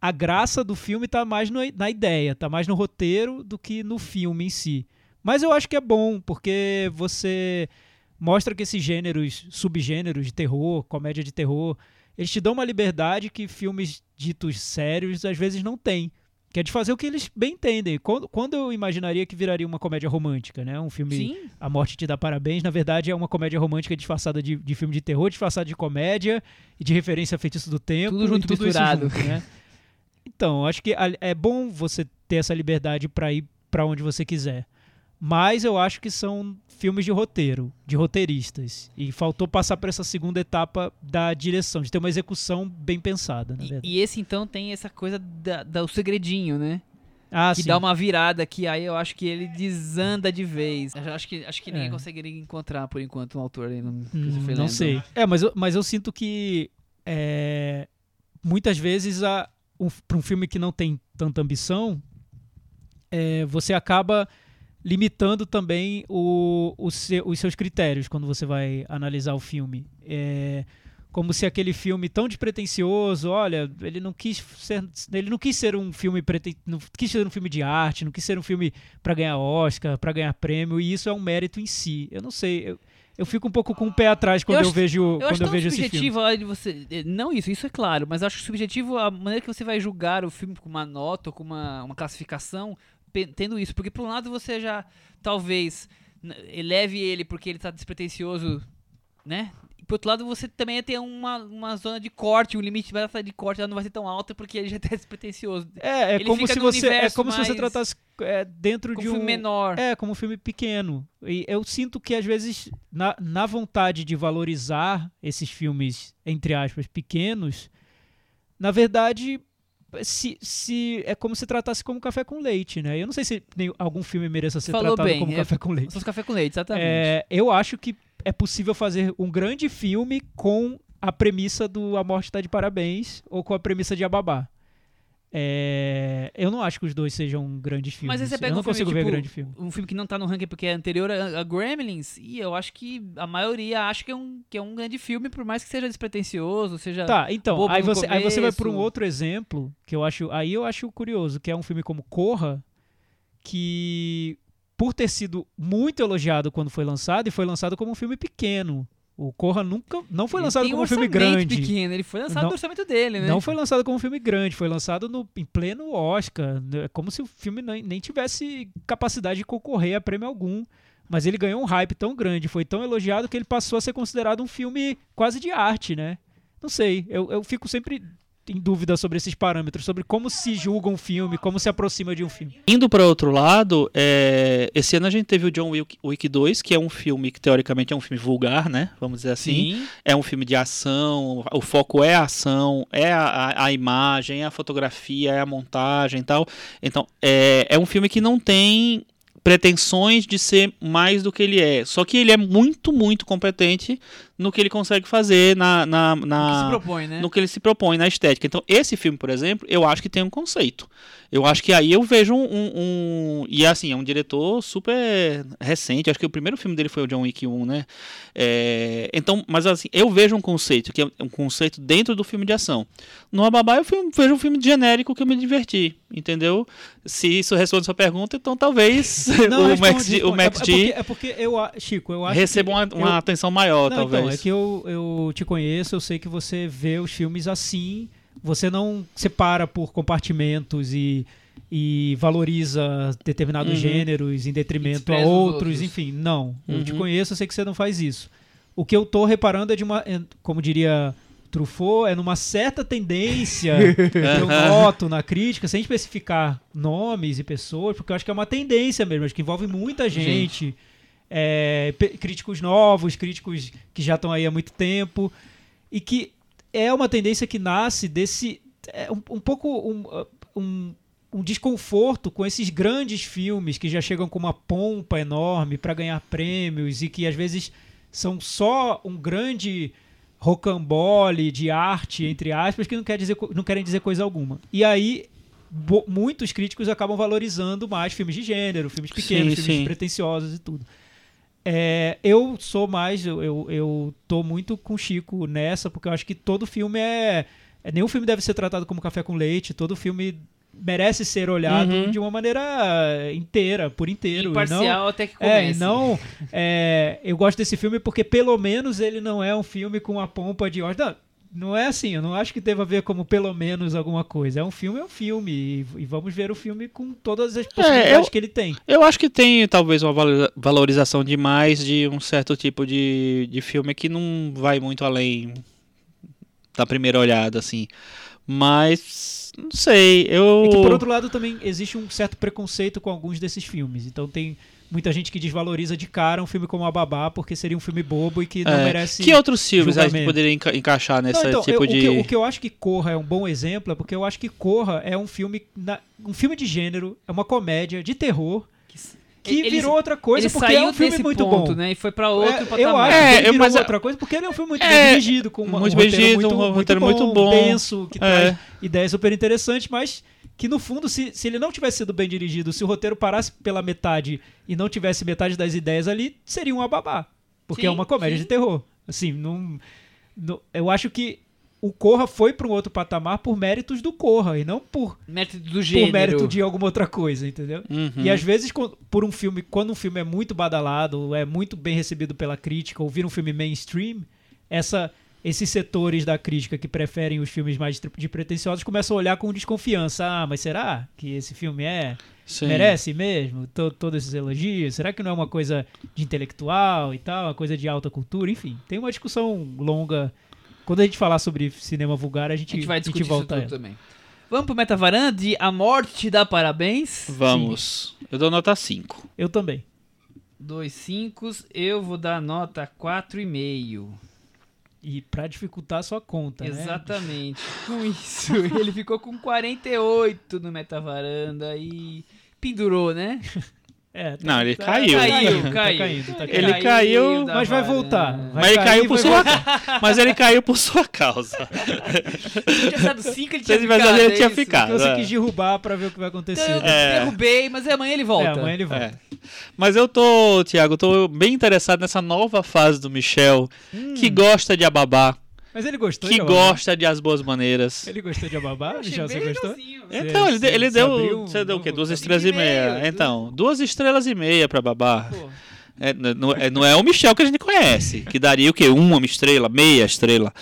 A graça do filme tá mais no- na ideia, tá mais no roteiro do que no filme em si. Mas eu acho que é bom, porque você mostra que esses gêneros, subgêneros de terror, comédia de terror, eles te dão uma liberdade que filmes ditos sérios às vezes não têm. Que é de fazer o que eles bem entendem. Quando, quando eu imaginaria que viraria uma comédia romântica, né? Um filme Sim. A Morte Te Dá Parabéns, na verdade, é uma comédia romântica disfarçada de, de filme de terror, disfarçada de comédia e de referência a feitiço do tempo. Tudo junto, tudo misturado. Junto, né? Então, acho que é bom você ter essa liberdade para ir para onde você quiser. Mas eu acho que são filmes de roteiro, de roteiristas. E faltou passar por essa segunda etapa da direção, de ter uma execução bem pensada, na E, verdade. e esse então tem essa coisa da, da- o segredinho, né? ah, que sim. dá uma virada que aí eu acho que ele desanda de vez. Eu acho que, acho que ninguém É. conseguiria encontrar por enquanto um autor aí no Hum, não sei. É, mas eu, mas eu sinto que é, muitas vezes um, para um filme que não tem tanta ambição, é, você acaba limitando também o, o seu- os seus critérios quando você vai analisar o filme. É, como se aquele filme tão despretensioso, olha, ele não quis ser, ele não quis ser um filme preten, não quis ser um filme de arte, não quis ser um filme para ganhar Oscar, para ganhar prêmio, e isso é um mérito em si. Eu não sei, eu, eu fico um pouco com o pé atrás quando Eu eu, acho- vejo, Eu quando eu vejo esse filme. subjetivo você. Não isso, isso é claro, mas eu acho subjetivo a maneira que você vai julgar o filme com uma nota ou com uma, uma classificação, tendo isso. Porque, por um lado, você já talvez eleve ele porque ele tá despretensioso, né? E por outro lado, você também tem uma, uma zona de corte, um limite de de corte, não vai ser tão alta porque ele já tá despretensioso. É, é Ele como se você é como se você tratasse é, dentro de um um filme menor. É, como um filme pequeno. E eu sinto que, às vezes, na, na vontade de valorizar esses filmes, entre aspas, pequenos, na verdade, se, se é como se tratasse como café com leite, né? Eu não sei se nem- algum filme mereça ser Falou tratado bem, como é- café com leite. Os café com leite, exatamente. É, eu acho que é possível fazer um grande filme com a premissa do A Morte Tá de Parabéns ou com a premissa de Ababá. É, eu não acho que os dois sejam grandes filmes. Mas aí você pega eu não um filme, consigo ver tipo, grande filme. um filme que não tá no ranking porque é anterior a, a Gremlins, e eu acho que a maioria acha que é um, que é um grande filme, por mais que seja despretensioso, seja... Tá, então, aí você, aí você vai por um outro exemplo que eu acho, aí eu acho curioso, que é um filme como Corra, que por ter sido muito elogiado quando foi lançado e foi lançado como um filme pequeno. O Corra nunca não foi lançado como um filme grande. pequeno, ele foi lançado Não- no orçamento dele, né? Não foi lançado como um filme grande, foi lançado no, em pleno Oscar. É como se o filme nem, nem tivesse capacidade de concorrer a prêmio algum. Mas ele ganhou um hype tão grande, foi tão elogiado que ele passou a ser considerado um filme quase de arte, né? Não sei, eu, eu fico sempre em dúvida sobre esses parâmetros, sobre como se julga um filme, como se aproxima de um filme. Indo para outro lado, é, esse ano a gente teve o John Wick, Wick 2, que é um filme que teoricamente é um filme vulgar, né? Vamos dizer assim. Sim. É um filme de ação, o foco é a ação, é a, a, a imagem, é a fotografia, é a montagem e tal. Então, é, é um filme que não tem pretensões de ser mais do que ele é. Só que ele é muito, muito competente no que ele consegue fazer na, na, O que na- se propõe, né? no que ele se propõe na estética. Então, esse filme, por exemplo, eu acho que tem um conceito. Eu acho que aí eu vejo um. um- um- e assim, é um diretor super recente. Acho que o primeiro filme dele foi o John Wick 1, né? É, então, mas assim, eu vejo um conceito, que é um conceito dentro do filme de ação. No Ababá, eu vejo um filme genérico que eu me diverti, entendeu? Se isso responde a sua pergunta, então talvez o responde, Max, o. Max é, é porque, é porque eu, Chico, eu acho receba que uma, uma eu- atenção maior, Não, talvez. Então, é que eu, eu te conheço, eu sei que você vê os filmes assim, você não separa por compartimentos e, e valoriza determinados Uhum. gêneros em detrimento a outros, outros. enfim, não. Eu te Uhum. conheço, eu sei que você não faz isso. O que eu tô reparando é de uma, é, como diria Truffaut, é numa certa tendência que eu noto na crítica, sem especificar nomes e pessoas, porque eu acho que é uma tendência mesmo, acho que envolve muita gente. É, críticos novos, críticos que já estão aí há muito tempo, e que é uma tendência que nasce desse. é um, um pouco um, um, um desconforto com esses grandes filmes que já chegam com uma pompa enorme para ganhar prêmios e que às vezes são só um grande rocambole de arte, entre aspas, que não, quer dizer, não querem dizer coisa alguma. E aí. Muitos críticos acabam valorizando mais filmes de gênero, filmes pequenos, Sim, filmes sim. pretensiosos e tudo. É, eu sou mais, eu, eu, eu tô muito com o Chico nessa, porque eu acho que todo filme é, é. Nenhum filme deve ser tratado como café com leite, todo filme merece ser olhado Uhum. de uma maneira inteira, por inteiro. Imparcial até que não, é, comece. não. é, eu gosto desse filme porque pelo menos ele não é um filme com a pompa de. Não, não é assim, eu não acho que deva ver como pelo menos alguma coisa. É um filme, é um filme. E, e vamos ver o filme com todas as possibilidades eu- que ele tem. Eu acho que tem talvez uma valoriza- valorização demais de um certo tipo de, de filme que não vai muito além da primeira olhada, assim. Mas, não sei, eu... E que, por outro lado, também existe um certo preconceito com alguns desses filmes. Então tem muita gente que desvaloriza de cara um filme como A Babá porque seria um filme bobo e que não É, merece. que outros filmes a gente poderia enca- encaixar nesse Não, então, tipo eu- de... o, que, eu- o que eu acho que Corra é um bom exemplo é porque eu acho que Corra é um filme na- um filme de gênero, é uma comédia de terror que Ele- virou outra coisa ele porque saiu é um filme muito ponto, bom. né? E foi pra outro É, eu patamar. acho É, que eu- virou mas- outra coisa porque ele é um filme muito É, bem dirigido, com uma, muito um bem roteiro dirigido, muito, um muito roteiro bom, muito bom. denso, que É. traz ideias super interessantes, mas que no fundo, se, se ele não tivesse sido bem dirigido, se o roteiro parasse pela metade e não tivesse metade das ideias ali, seria um ababá. Porque Sim, é uma comédia sim. de terror. Assim, não, não- eu acho que o Corra foi para um outro patamar por méritos do Corra e não por, Mérito do gênero. por mérito de alguma outra coisa, entendeu? Uhum. E às vezes, por um filme, quando um filme é muito badalado, é muito bem recebido pela crítica, ou vira um filme mainstream, essa, esses setores da crítica que preferem os filmes mais de pretensiosos começam a olhar com desconfiança. Ah, mas será que esse filme é Sim. merece mesmo to- todos esses elogios? Será que não é uma coisa de intelectual e tal, uma coisa de alta cultura? Enfim, tem uma discussão longa. Quando a gente falar sobre cinema vulgar, a gente, A gente vai discutir isso volta a tudo também. Vamos pro Metavaranda de A Morte te dá parabéns. Vamos. Eu dou nota 5. Eu também. Dois cinco, eu vou dar nota 4,5. E pra dificultar a sua conta, né? Exatamente. Com isso, ele ficou com 48 no Metavaranda e pendurou, né? É, tá- Não, ele Tá- caiu. Caiu, Tá caiu. caindo, tá Ele caiu, da Mas vai voltar. Vai Mas ele cair, caiu por vai sua voltar. Mas ele caiu por sua causa. Se tivesse dado 5, ele tinha ficado. ele é tinha ficado. Você é. quis derrubar pra ver o que vai acontecer. Então eu? É. derrubei, mas amanhã ele volta. É, amanhã ele volta. É. Mas eu tô, Thiago, eu tô bem interessado nessa nova fase do Michel, que gosta de ababá, Mas ele gostou que de gosta de as boas maneiras. Ele gostou de Ababá? Michel, você gostou? Então, ele, ele você deu. abriu um Você deu o quê? Duas estrelas e meia. meio, Então, duas estrelas e meia pra babá. Pô, É, não, é, não é o Michel que a gente conhece, que daria o quê? Uma estrela, meia estrela.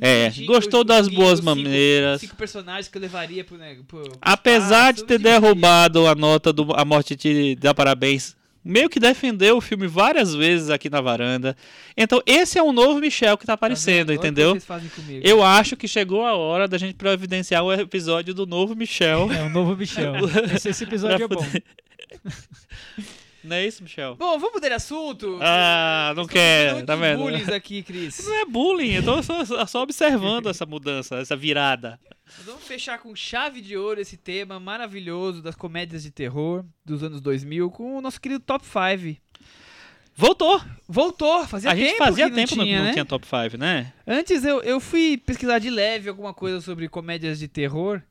É, Digo, gostou os das boas maneiras. Cinco personagens que eu levaria pro. Né, pro Apesar de espaço, ter eu dividiria. derrubado a nota do A Morte Te Dá Parabéns, meio que defendeu o filme várias vezes aqui na varanda. Então, esse é um novo Michel que tá Tá aparecendo, o entendeu? vocês fazem comigo. Eu acho que chegou a hora da gente providenciar o episódio do novo Michel. É, um novo Michel. Esse, esse episódio é bom. Não é isso, Michel? Bom, vamos mudar de assunto. Ah, não quer, tá vendo? bullies aqui, Cris. Não é bullying, eu tô só, só observando essa mudança, essa virada. Nós vamos fechar com chave de ouro esse tema maravilhoso das comédias de terror dos anos 2000 com o nosso querido Top 5. Voltou! Voltou, fazia a tempo gente fazia que não tempo que tinha, não né? tinha top 5, né? Antes eu, eu fui pesquisar de leve alguma coisa sobre comédias de terror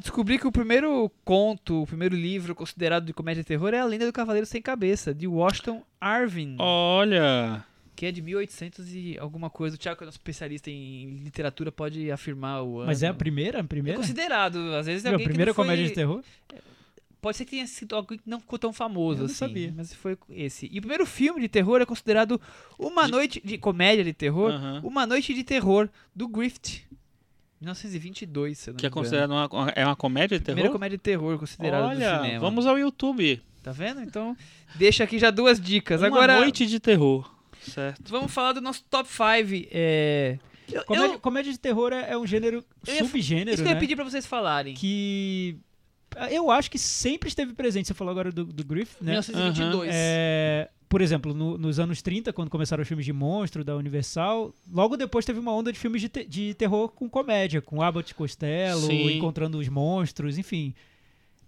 descobri que o primeiro conto, o primeiro livro considerado de comédia de terror é A Lenda do Cavaleiro Sem Cabeça, de Washington Irving, Olha. que é de 1800 e alguma coisa. O Thiago, que é nosso especialista em literatura, pode afirmar o ano. Mas é a primeira? A É primeira? considerado, às vezes alguém a primeira que não foi... comédia de terror? Pode ser que tenha sido alguém que não ficou tão famoso Eu não assim. sabia. Mas foi esse. E o primeiro filme de terror é considerado uma noite de comédia de terror, Aham. uma noite de terror do Griffith. 1922, se eu não Que é me engano. considerado uma, uma- é uma comédia de terror? Primeira comédia de terror considerada do Olha, cinema. vamos ao YouTube. Tá vendo? Então, deixa aqui já duas dicas. Uma Agora, noite de terror. Certo. vamos falar do nosso top 5. É... Eu, Comédia, eu- comédia de terror é, é um gênero, ia- subgênero, isso que eu ia né? pedir pra vocês falarem. Que eu acho que sempre esteve presente. Você falou agora do, do Griffith, né? 1922. É, por exemplo, no- nos anos 30, quando começaram os filmes de monstro da Universal, logo depois teve uma onda de filmes de, te- de terror com comédia, com Abbott Costello, Sim. encontrando os monstros, enfim.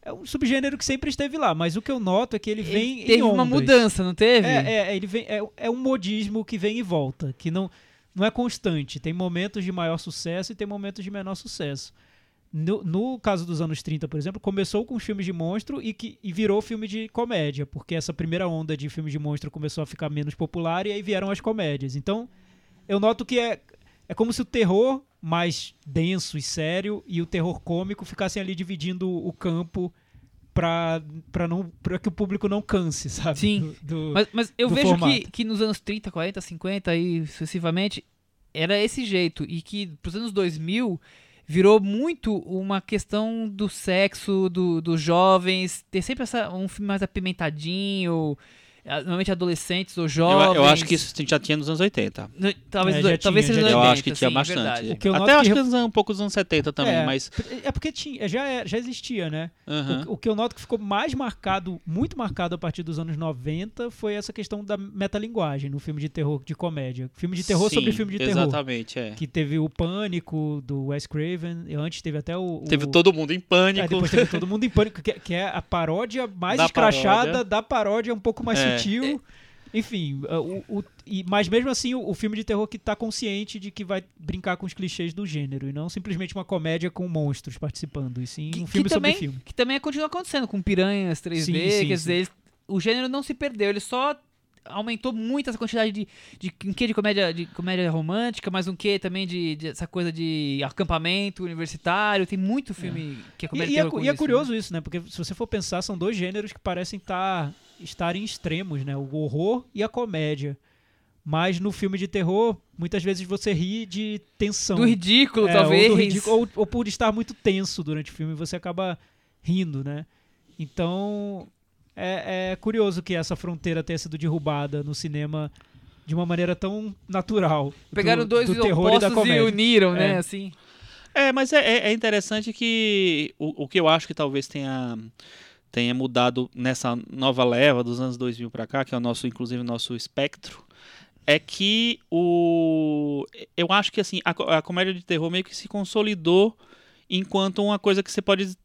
É um subgênero que sempre esteve lá, mas o que eu noto é que ele vem Ele em teve uma ondas. mudança, não teve? É, é, ele vem, é, é um modismo que vem e volta, que não, não é constante. Tem momentos de maior sucesso e tem momentos de menor sucesso. No, no caso dos anos 30, por exemplo, começou com os filmes de monstro e, que, e virou filme de comédia, porque essa primeira onda de filmes de monstro começou a ficar menos popular e aí vieram as comédias. Então, eu noto que é, é como se o terror mais denso e sério e o terror cômico ficassem ali dividindo o campo pra, não, pra que o público não canse, sabe? Sim. Do- do- Mas, mas eu vejo formato. que, que nos anos 30, 40, 50 e sucessivamente era esse jeito. E que pros anos 2000 virou muito uma questão do sexo, do, dos jovens. Ter sempre essa, um filme mais apimentadinho. Ah, Normalmente adolescentes ou Eu, jovens. eu acho que isso já tinha nos anos 80. No- Talvez, É, já talvez tinha, seja Eu 80, acho que tinha sim, bastante. que eu Até noto acho que- que um pouco dos anos 70 também, É, mas. É porque tinha, já, é- já existia, né? Aham. O, o que eu noto que ficou mais marcado, muito marcado a partir dos anos 90, foi essa questão da metalinguagem no filme de terror, de comédia. Filme de terror Sim, sobre filme de terror. Exatamente, é. Que teve o Pânico, do Wes Craven, e antes teve até o... o- Teve todo mundo em Aí pânico. depois teve Todo Mundo em Pânico, que, é- que é a paródia mais Da escrachada paródia. da paródia, um pouco mais É. sutil. Enfim, o, o- e, mas mesmo assim, o, o filme de terror que tá consciente de que vai brincar com os clichês do gênero, e não simplesmente uma comédia com monstros participando, e sim Que- um filme sobre também- filme. Que também continua acontecendo com Piranhas 3D, Sim, sim, quer dizer, o gênero não se perdeu, ele só aumentou muito essa quantidade de, de um quê de comédia, de comédia romântica, mas um quê também de, de essa coisa de acampamento universitário, tem muito filme que é comédia E, e de é, e é isso, curioso isso, né? Porque se você for pensar, são dois gêneros que parecem estar estarem extremos, né? O horror e a comédia. Mas no filme de terror, muitas vezes você ri de tensão. Do ridículo, É, talvez. Ou, do ridículo, ou, ou por estar muito tenso durante o filme, você acaba rindo, né? Então, é, é curioso que essa fronteira tenha sido derrubada no cinema de uma maneira tão natural. Pegaram do, dois do terror e da opostos e, comédia. uniram, né? É. Assim. É, mas é, é- é interessante que o, o que eu acho que talvez tenha, tenha mudado nessa nova leva dos anos 2000 pra cá, que é o nosso, inclusive, nosso espectro, é que o eu acho que assim a, a comédia de terror meio que se consolidou enquanto uma coisa que você pode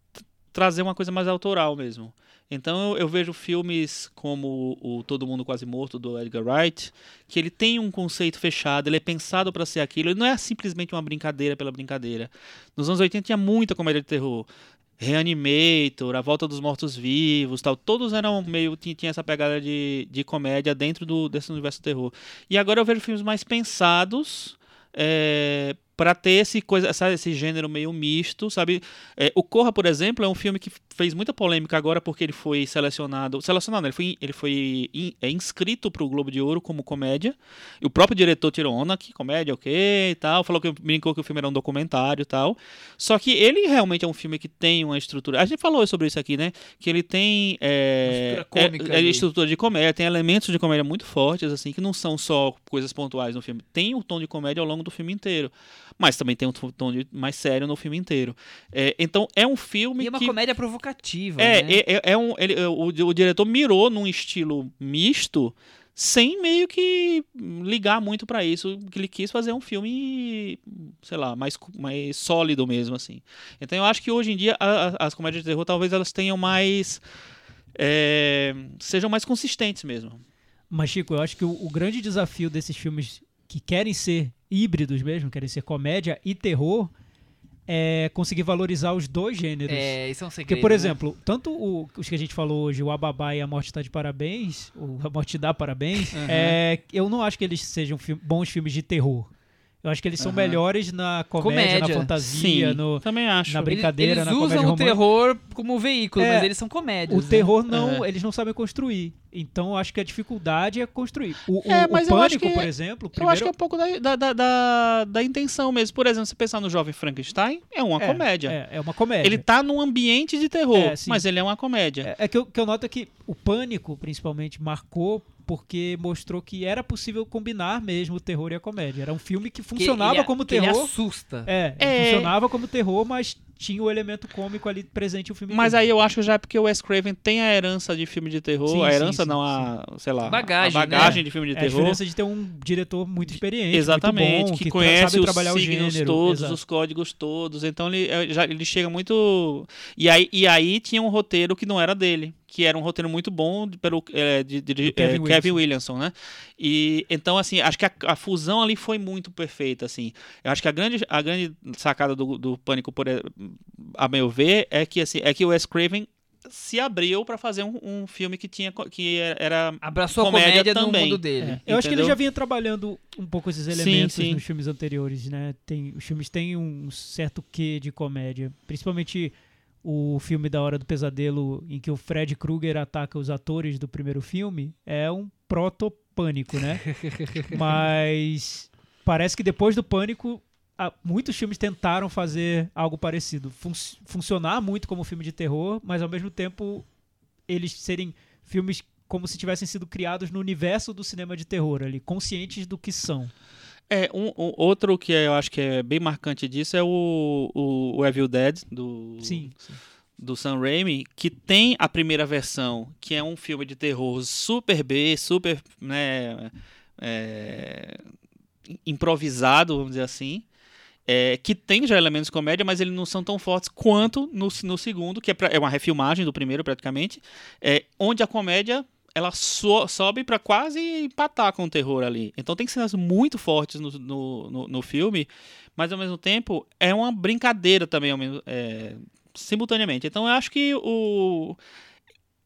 trazer uma coisa mais autoral mesmo. Então eu, eu vejo filmes como o Todo Mundo Quase Morto do Edgar Wright, que ele tem um conceito fechado, ele é pensado para ser aquilo, ele não é simplesmente uma brincadeira pela brincadeira. Nos anos 80 tinha muita comédia de terror. Reanimator, A Volta dos Mortos-Vivos, tal, todos eram meio tinha, tinha essa pegada de, de comédia dentro do, desse universo do terror. E agora eu vejo filmes mais pensados é, para ter esse coisa, essa- esse gênero meio misto, sabe? É, o Corra, por exemplo, é um filme que fez muita polêmica agora porque ele foi selecionado, selecionado, não, ele foi, ele foi in- é inscrito para o Globo de Ouro como comédia. E o próprio diretor tirou onda que comédia, ok, e tal, falou que brincou que o filme era um documentário, e tal. Só que ele realmente é um filme que tem uma estrutura. A gente falou sobre isso aqui, né? Que ele tem é, estrutura é, é estrutura de comédia, tem elementos de comédia muito fortes, assim, que não são só coisas pontuais no filme. Tem o tom de comédia ao longo do filme inteiro, mas também tem um tom de mais sério no filme inteiro. É, então é um filme E é uma que comédia provocativa, é, né? é, é- é um, ele- o, o diretor mirou num estilo misto, sem meio que ligar muito pra isso, que ele quis fazer um filme, sei lá, mais, mais sólido mesmo, assim. Então eu acho que hoje em dia a- a- as comédias de terror talvez elas tenham mais. é, sejam mais consistentes mesmo. Mas, Chico, eu acho que o, o grande desafio desses filmes que querem ser híbridos mesmo, querem ser comédia e terror, é conseguir valorizar os dois gêneros. É, isso é um segredo. Porque, por né? exemplo, tanto o- os que a gente falou hoje, o Ababá e a Morte Tá de Parabéns, o A Morte Dá Parabéns, é, eu não acho que eles sejam fi- bons filmes de terror. Eu acho que eles são Aham. melhores na comédia, Comédia. na fantasia, no, também acho. na Eles- brincadeira, eles na usam comédia o romântica. terror como veículo, É, mas eles são comédias. O né? terror não, É. eles não sabem construir. Então eu acho que a dificuldade é construir. O, o- É, o mas acho Pânico, que- por exemplo, Eu acho que é primeiro- um pouco da, da, da, da, intenção mesmo. Por exemplo, se pensar no Jovem Frankenstein, é uma é, comédia. É, é uma comédia. Ele tá num ambiente de terror, É, mas ele é uma comédia. É, é que, eu, que eu noto que o Pânico, principalmente, marcou porque mostrou que era possível combinar mesmo o terror e a comédia. Era um filme que Que funcionava ele- como que Ele terror. assusta. É, ele É. funcionava como terror, mas tinha o elemento cômico ali presente no filme. Mas inteiro. aí eu acho que já é porque o Wes Craven tem a herança de filme de terror, Sim, a herança sim, não a, sei lá, Bagagem, a bagagem né? de filme de É a terror. diferença de ter um diretor muito experiente, Exatamente, muito bom, que, tra- conhece sabe os signos gênero. todos, exato. os códigos todos. Então ele, é, já, ele chega muito. E aí, e aí tinha um roteiro que não era dele, que era um roteiro muito bom de- pelo é, de, de- de- Kevin é, Kevin Williamson, né? E então assim, acho que a, a fusão ali foi muito perfeita, assim. Eu acho que a grande, a grande sacada do, do Pânico, por, a meu ver, é que assim, é que o Wes Craven se abriu para fazer um, um filme que tinha que era Abraçou a Comédia comédia no também. mundo dele. É, Eu acho que ele Entendeu? já vinha trabalhando um pouco esses Sim, elementos sim. nos filmes anteriores, né? Tem, os filmes têm um certo quê de comédia. Principalmente o filme da Hora do Pesadelo, em que o Fred Krueger ataca os atores do primeiro filme, é um proto-pânico, né? Mas parece que depois do pânico, muitos filmes tentaram fazer algo parecido. Fun- funcionar muito como filme de terror, mas ao mesmo tempo eles serem filmes como se tivessem sido criados no universo do cinema de terror ali, conscientes do que são. É, um, um- outro que eu acho que é bem marcante disso é o, o, o Evil Dead, do, Sim. sim. do Sam Raimi, que tem a primeira versão, que é um filme de terror super B, super né, é, improvisado, vamos dizer assim, é, que tem já elementos de comédia, mas eles não são tão fortes quanto no, no segundo, que é, pra- é uma refilmagem do primeiro praticamente, é, onde a comédia ela so- sobe pra quase empatar com o terror ali. Então tem cenas muito fortes no, no, no, no filme, mas ao mesmo tempo é uma brincadeira também, ao mesmo, é, simultaneamente. Então eu acho que o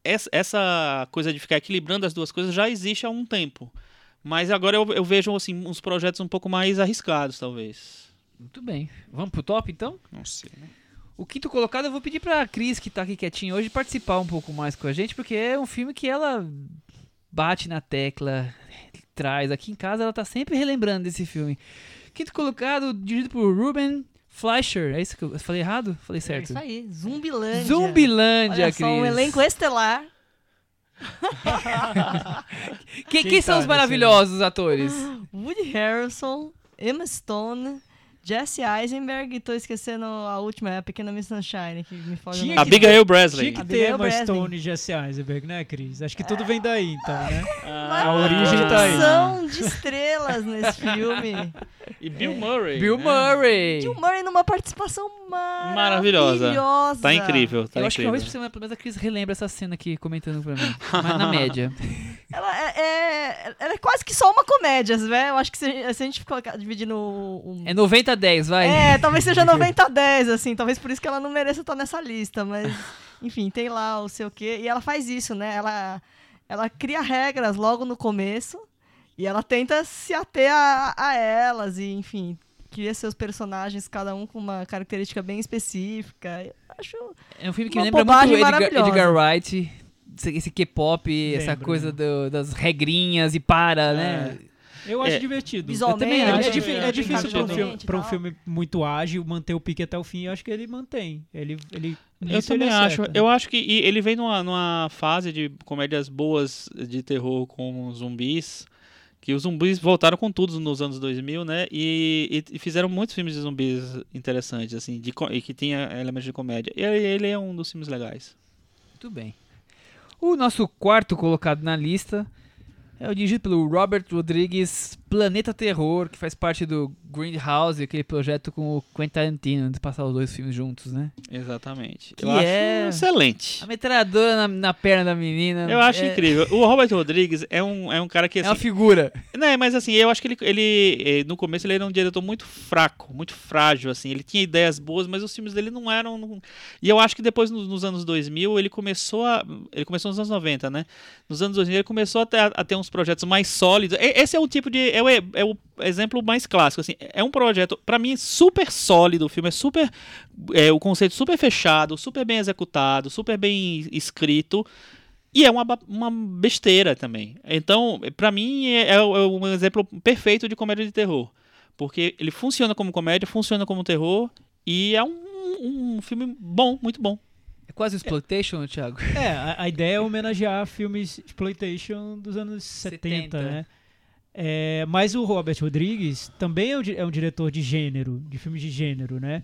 essa, essa coisa de ficar equilibrando as duas coisas já existe há um tempo. Mas agora eu, eu vejo assim, uns projetos um pouco mais arriscados, talvez. Muito bem. Vamos pro top então? Não sei, né? O quinto colocado eu vou pedir pra Cris, que tá aqui quietinha hoje, participar um pouco mais com a gente, porque é um filme que ela bate na tecla, traz. Aqui em casa ela tá sempre relembrando desse filme. Quinto colocado, dirigido por Ruben Fleischer. É isso que eu falei errado? Falei É certo. isso aí, Zumbilândia. Zumbilândia, Olha Cris. só, um elenco estelar. Que- Quem quem são tá os nesse maravilhosos atores? Woody Harrelson, Emma Stone, Jesse Eisenberg e tô esquecendo a última, é a Pequena Miss Sunshine, que me foge Tinha que- Abigail Tinha Bresley. que ter uma Bresley. Stone e Jesse Eisenberg, né, Cris? Acho que tudo vem daí, então, né? Uma a origem tá aí. conjunção de estrelas nesse filme. E Bill Murray. Bill né? Murray. Bill Murray numa participação Maravilhosa. maravilhosa. Tá incrível, tá eu acho que uma incrível. vez por semana, pelo menos a Cris relembra essa cena aqui comentando pra mim. Mas na média. Ela é, ela é quase que só uma comédia, né? Eu acho que se, se a gente colocar, dividir no... um- É 90 a 10, vai. É, talvez seja 90 a 10, assim. Talvez por isso que ela não mereça estar nessa lista. Mas, enfim, tem lá o seu quê. E ela faz isso, né? Ela, ela cria regras logo no começo. E ela tenta se ater a, a elas. E, enfim, cria seus personagens, cada um com uma característica bem específica. Eu acho... É um filme que me lembra muito Edgar. Edgar Wright. Esse- K-pop, essa coisa lembro. do- das regrinhas e para, né? Eu acho É, divertido. Visualmente, eu também acho. É, é, difí- é é, difícil para um, filme, pra um filme muito ágil manter o pique até o fim. Eu acho que ele mantém. Ele, ele, Eu também ele acho. Eu acho que ele vem numa, numa fase de comédias boas de terror com zumbis. Que os zumbis voltaram com tudo nos anos 2000, né? E, e- fizeram muitos filmes de zumbis interessantes, assim, de, e que tinha elementos de comédia. E ele, ele é um dos filmes legais. Muito bem. O nosso quarto colocado na lista é o dirigido pelo Robert Rodrigues, Planeta Terror, que faz parte do Grindhouse, aquele projeto com o Quentin Tarantino, de passar os dois filmes juntos, né? Exatamente. Que eu acho é- excelente. A metralhadora na, na perna da menina. Eu acho é, incrível. O Robert Rodrigues é um, é um cara que, É assim, uma figura. Né, mas assim, eu acho que ele, ele eh, no começo ele era um diretor muito fraco, muito frágil, assim. Ele tinha ideias boas, mas os filmes dele não eram. não- E eu acho que depois, nos, nos anos 2000, ele começou a. Ele começou nos anos 90, né? Nos anos 2000 ele começou a ter, a ter uns projetos mais sólidos. Esse é o tipo de. É o, é o exemplo mais clássico, assim. É um projeto, pra mim, super sólido. O filme é super. É, o conceito super fechado, super bem executado, super bem escrito. E é uma, uma besteira também. Então, pra mim, é, é é um exemplo perfeito de comédia de terror. Porque ele funciona como comédia, funciona como terror, e é um, um filme bom, muito bom. É quase exploitation, Thiago. É, a, a ideia é homenagear filmes exploitation dos anos 70, 70. né? É, mas o Robert Rodrigues também é um, é um diretor de gênero, de filmes de gênero, né?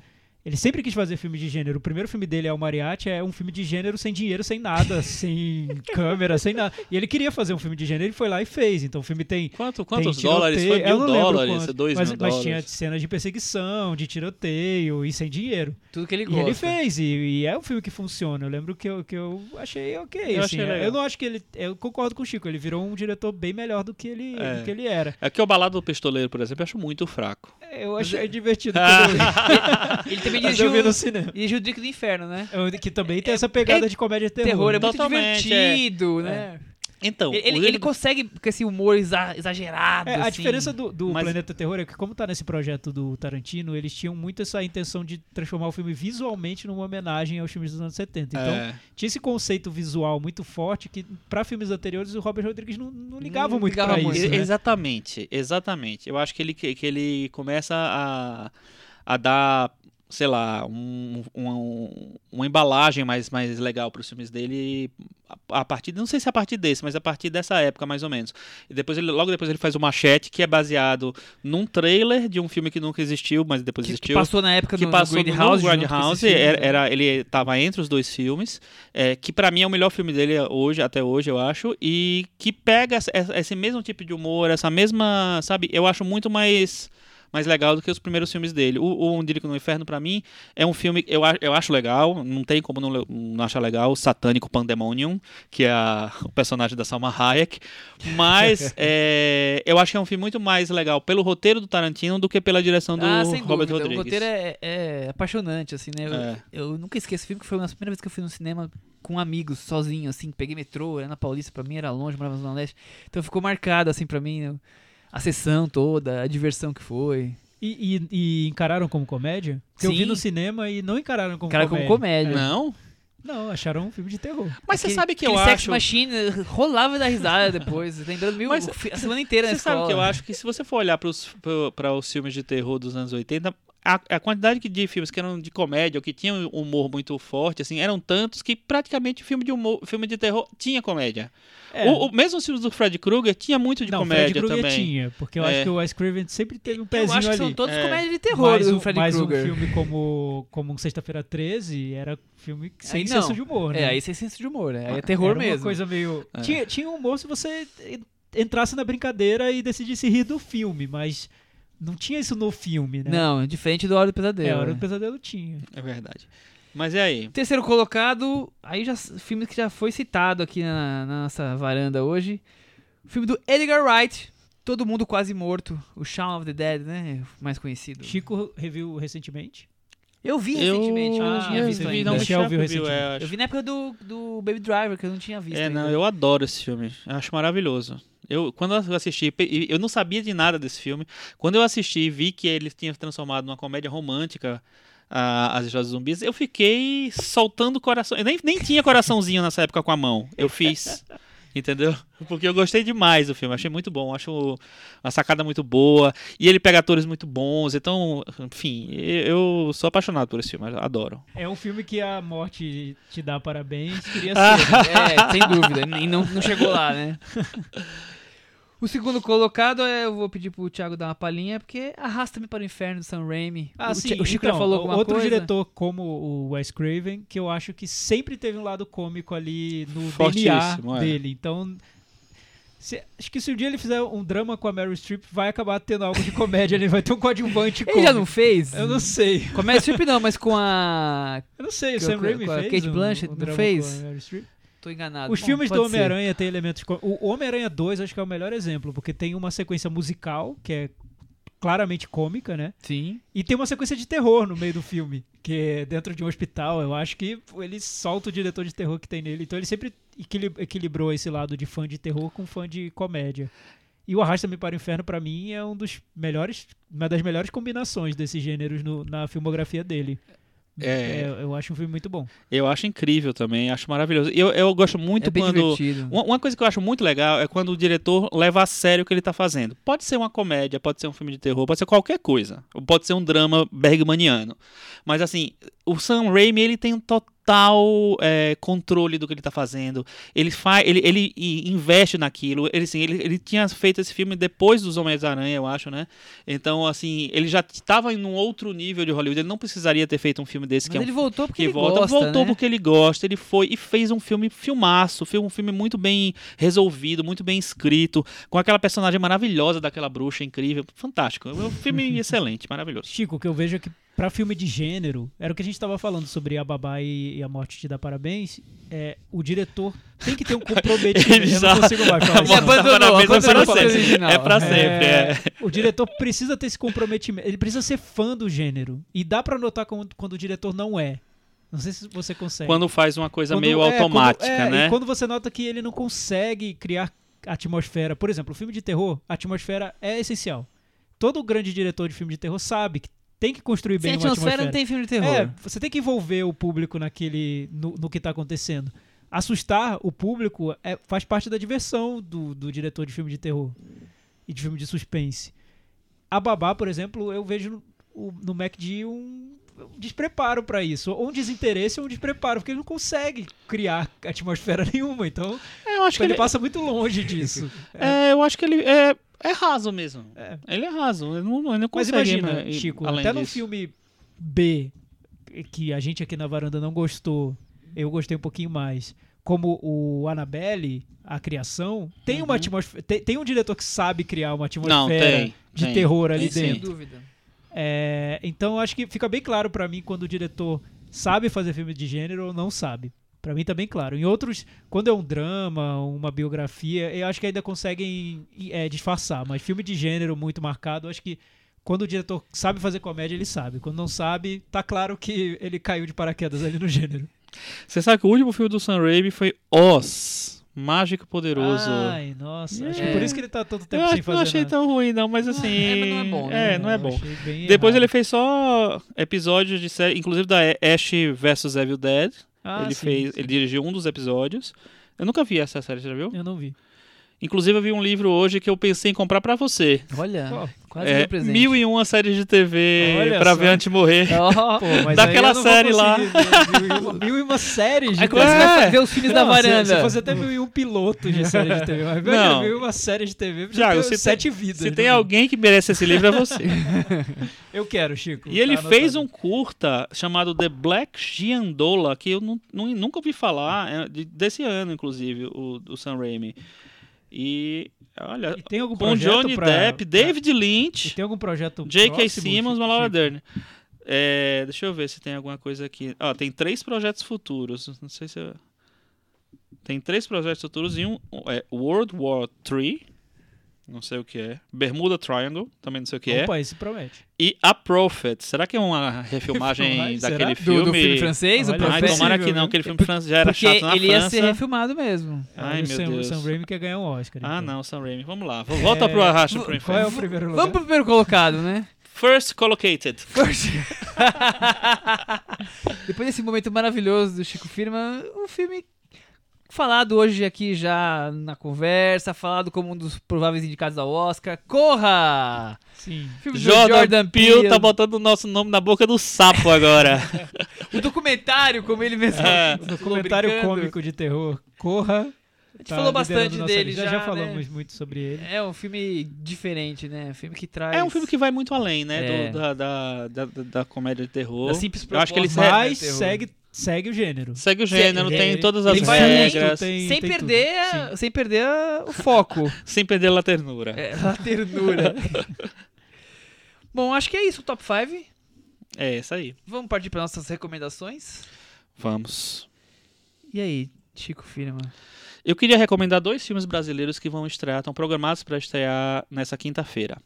Ele sempre quis fazer filme de gênero. O primeiro filme dele é o Mariachi, é um filme de gênero sem dinheiro, sem nada, sem câmera, sem nada. E ele queria fazer um filme de gênero, ele foi lá e fez. Então o filme tem Quanto, tem quantos tiroteio- dólares? Foi eu mil não lembro dólares, quanto, dois mas, mil mas dólares. tinha cenas de perseguição, de tiroteio e sem dinheiro. Tudo que ele E gosta. ele fez, e, e é um filme que funciona. Eu lembro que eu, que eu achei ok. Eu assim, achei eu não acho que ele. Eu concordo com o Chico, ele virou um diretor bem melhor do que ele, É. do que ele era. É que o Balado do Pistoleiro, por exemplo, eu acho muito fraco. Eu achei divertido quando eu vi. Ele também Mas eu dirigiu, no cinema. dirigiu o Dick do Inferno, né? Eu- Que também tem essa pegada de comédia terror. Terror é né? muito Totalmente, divertido, né? Então, Ele, ele, consegue com esse humor exa- exagerado. É, a assim. diferença do, do Mas- Planeta Terror é que, como tá nesse projeto do Tarantino, eles tinham muito essa intenção de transformar o filme visualmente numa homenagem aos filmes dos anos 70. Então, é, tinha esse conceito visual muito forte que, pra filmes anteriores, o Robert Rodrigues não, não ligava Não muito ligava pra muito, isso. Né? Exatamente, exatamente. Eu acho que ele, que ele começa a, a dar, sei lá, um, um- uma embalagem mais, mais legal para os filmes dele a, a partir, não sei se é a partir desse, mas a partir dessa época mais ou menos. E depois ele, logo depois ele faz o Machete, que é baseado num trailer de um filme que nunca existiu, mas depois Que, que existiu. passou na época que do, passou no Grindhouse. com Grindhouse, era, era- ele tava entre os dois filmes, é, que pra mim é o melhor filme dele hoje, até hoje, eu acho, e que pega esse mesmo tipo de humor, essa mesma, sabe, eu acho muito mais mais legal do que os primeiros filmes dele. O, o Um Dírico no Inferno, pra mim, é um filme que eu, eu acho legal, não tem como não, não achar legal, o Satânico Pandemonium, que é a- o personagem da Salma Hayek, mas é, eu acho que é um filme muito mais legal pelo roteiro do Tarantino do que pela direção do ah, sem Robert dúvida. Rodrigues. O roteiro é, é apaixonante, assim, né? Eu, É. eu nunca esqueço esse filme, que foi uma das primeiras vezes que eu fui no cinema com amigos, sozinho, assim. Peguei metrô, era na Paulista, pra mim era longe, morava na Zona Leste. Então ficou marcado, assim, pra mim, né? A sessão toda, a diversão que foi. E, e- e encararam como comédia? Porque eu vi Sim. no cinema e não encararam como Cara, comédia. como comédia. Não? Não, acharam um filme de terror. Mas você sabe que eu aquele Sex acho. Machine rolava da risada depois, lembrando mil, Mas a semana inteira na Você sabe escola. que eu acho que se você for olhar para os filmes de terror dos anos 80, a, a quantidade que- de filmes que eram de comédia ou que tinham um humor muito forte, assim, eram tantos que praticamente filme de humor, filme de terror tinha comédia. É. O, o- mesmo os filmes do Fred Krueger tinha muito de não, comédia Fred Krueger também. tinha, porque eu É. acho que o Wes Craven sempre teve um Eu pezinho acho que ali. são todos É. comédia de terror mas do um, Freddy mas um Krueger. filme como, como um Sexta-feira 13 era filme sem Aí não. senso de humor, né? É, aí sem senso de humor, né? Aí é terror era mesmo. Uma coisa meio... É. Tinha, tinha humor se você en- entrasse na brincadeira e decidisse rir do filme, mas não tinha isso no filme, né? Não, diferente do Hora do Pesadelo. É, a Hora né? do Pesadelo tinha. É verdade. Mas e aí? Terceiro colocado, aí já filme que já foi citado aqui na, na nossa varanda hoje. O filme do Edgar Wright, Todo Mundo Quase Morto, o Shaun of the Dead, né? Mais conhecido. Chico reviu recentemente. Eu vi Eu- recentemente, eu não Ah, tinha eu visto vi, ainda. não, o Michel viu é, recentemente. acho. Eu vi na época do, do Baby Driver, que eu não tinha visto É, ainda. não, eu adoro esse filme. Eu acho maravilhoso. Eu, quando eu assisti, eu não sabia de nada desse filme. Quando eu assisti e vi que ele tinha transformado numa comédia romântica a- As Histórias dos Zumbis, eu fiquei soltando coração. Eu nem, nem tinha coraçãozinho nessa época com a mão. Eu fiz. Entendeu? Porque eu gostei demais do filme, achei muito bom, acho uma sacada muito boa. E ele pega atores muito bons, então, enfim, eu sou apaixonado por esse filme, adoro. É um filme que a morte te dá parabéns, queria ser. É, sem dúvida. E não, não chegou lá, né? O segundo colocado, é, eu vou pedir pro Thiago dar uma palhinha, porque Arrasta-me para o Inferno do Sam Raimi. Ah, o, sim. O Chico então, já falou alguma outro coisa. diretor como o Wes Craven, que eu acho que sempre teve um lado cômico ali no DNA é. dele. Então, se- acho que se um dia ele fizer um drama com a Meryl Streep, vai acabar tendo algo de comédia, ele vai ter um coadjuvante Ele cômico. já não fez? Eu não sei. Com a Meryl Streep não, mas com a... Eu não sei, o Sam Raimi com a fez Kate um- Blanchett, um não fez? com a Meryl Streep. Tô enganado. Os Bom, filmes do. Homem-Aranha têm elementos. O Homem-Aranha 2 acho que é o melhor exemplo, porque tem uma sequência musical, que é claramente cômica, né? Sim. E tem uma sequência de terror no meio do filme, que é dentro de um hospital. Eu acho que ele solta o diretor de terror que tem nele. Então ele sempre equili- equilibrou esse lado de fã de terror com fã de comédia. E o Arrasta-me para o Inferno, pra mim, é um dos melhores, uma das melhores combinações desses gêneros no- na filmografia dele. É. É, eu acho um filme muito bom. Eu acho incrível também, acho maravilhoso. Eu, eu gosto muito é quando. Uma, uma coisa que eu acho muito legal é quando o diretor leva a sério o que ele tá fazendo. Pode ser uma comédia, pode ser um filme de terror, pode ser qualquer coisa. Pode ser um drama bergmaniano. Mas assim, o Sam Raimi, ele tem um total é, controle do que ele tá fazendo. Ele, faz, ele, ele investe naquilo. Ele, assim, ele, ele tinha feito esse filme depois dos Homens-Aranha, eu acho, né? Então, assim, ele já estava em um outro nível de Hollywood. Ele não precisaria ter feito um filme desse Mas que é um ele voltou porque que ele volta, gosta, voltou né? porque ele gosta, ele foi e fez um filme filmaço, fez um filme muito bem resolvido, muito bem escrito, com aquela personagem maravilhosa daquela bruxa incrível, fantástico, é um filme excelente, maravilhoso. Chico, o que eu vejo é que pra filme de gênero, era o que a gente tava falando sobre a babá e, e a morte te dá parabéns, é, o diretor tem que ter um comprometimento. Ele eu não consigo mais falar isso. abandonou, Parabéns, é abandonou pra o sempre. É pra sempre, é. O diretor precisa ter esse comprometimento. Ele precisa ser fã do gênero. E dá pra notar quando, quando o diretor não é. Não sei se você consegue. Quando faz uma coisa Quando- meio é, quando- automática, é, né? E quando você nota que ele não consegue criar atmosfera. Por exemplo, o filme de terror, a atmosfera é essencial. Todo grande diretor de filme de terror sabe que tem que construir Sem bem uma atmosfera atmosfera. não tem filme de terror. É, você tem que envolver o público naquele, no, no que tá acontecendo. Assustar o público é- faz parte da diversão do, do diretor de filme de terror e de filme de suspense. A Babá, por exemplo, eu vejo no, no MacD um, um despreparo pra isso. Ou um desinteresse ou um despreparo, porque ele não consegue criar atmosfera nenhuma. Então, É, eu acho que ele, ele, passa muito longe disso. é, eu acho que ele é, é raso mesmo. É. Ele é raso, ele não, ele não Mas imagina, ir Chico, até num filme B, que a gente aqui na varanda não gostou, eu gostei um pouquinho mais, como o Annabelle, a criação, tem uma atmosfera. Tem, tem um diretor que sabe criar uma atmosfera Uhum. Não, tem, de tem. terror ali Sim. Sem dentro. dúvida. É, então eu acho que fica bem claro pra mim quando o diretor sabe fazer filme de gênero ou não sabe. Pra mim tá bem claro. Em outros, quando é um drama, uma biografia, eu acho que ainda conseguem é, disfarçar. Mas filme de gênero muito marcado, eu acho que quando o diretor sabe fazer comédia, ele sabe. Quando não sabe, tá claro que ele caiu de paraquedas ali no gênero. Você sabe que o último filme do Sam Raimi foi Oz, Mágico Poderoso. Ai, nossa. Acho que É. por isso que ele tá tanto tempo eu sem fazer não achei nada. tão ruim, não, mas assim. é, mas não é bom, né? É, não é Eu bom. Depois errado. ele fez só episódios de série, inclusive da Ash vs Evil Dead. Ah, ele sim, fez, sim. ele dirigiu um dos episódios. Eu nunca vi essa série, você já viu? Eu não vi. Inclusive eu vi um livro hoje que eu pensei em comprar pra você. Olha? Quase É presente. mil e uma séries de TV Olha pra só. ver antes de morrer. Ó, Pô, mas Daquela série lá. Mil, e uma- séries de Aí quando você TV. vai ver os filmes da Não, você- varanda. Você fazer até mil e um pilotos de série de TV. Mas Não. mil e uma série de TV já Thiago, tem se sete tem, vidas. se no tem alguém que merece esse livro é você. Eu quero, Chico. E ele tá fez um curta chamado The Black Giandola, que eu não, não- nunca ouvi falar, é de- desse ano, inclusive, o, o Sam Raimi. E, olha, E tem algum com projeto Johnny pra- Depp, pra- David Lynch, tem algum projeto J.K. Simmons, Laura Chico? Dern. É, deixa eu ver se tem alguma coisa aqui. Ó, tem três projetos futuros. Não sei se. eu- Tem três projetos futuros e um é World War III. Não sei o que é. Bermuda Triangle, também não sei o que é. Opa, esse promete. E A Prophet. Será que é uma refilmagem daquele será? filme? do, do filme francês, o Olha, Ai, tomara que não, né? aquele filme francês já era Porque chato na ele ia França. ser refilmado mesmo. Ai, o meu Sam, Deus. O Sam Raimi quer ganhar um Oscar. Ah, então. não, Sam Raimi. Vamos lá. Volta É, pro Arrasto pro Qual é Inferno. o primeiro lugar? Vamos pro primeiro colocado, né? First Collocated. Depois desse momento maravilhoso do Chico Firma, o filme falado hoje aqui já na conversa, falado como um dos prováveis indicados ao Oscar. Corra! Sim. Filme do Jordan, Peele tá botando o nosso nome na boca do sapo agora. O documentário, como ele mesmo É. falou Documentário brincando. cômico de terror. Corra. A gente falou bastante dele já, já. né? falamos muito sobre ele. É um filme diferente, né? Um filme que traz... É um filme que vai muito além, né? É. do- da, da, da, da- comédia de terror. Da simples Eu acho que ele segue, Mas né, terror. segue, segue o gênero. segue o gênero, Segue- tem todas as além, regras, tem- sem tem perder, a- sem perder a- o foco. sem perder a ternura. É, a ternura. Bom, acho que é isso o top 5. É, isso aí. Vamos partir para nossas recomendações. Vamos. E aí, Chico Firma? Eu queria recomendar dois filmes brasileiros que vão estrear, estão programados para estrear nessa quinta-feira.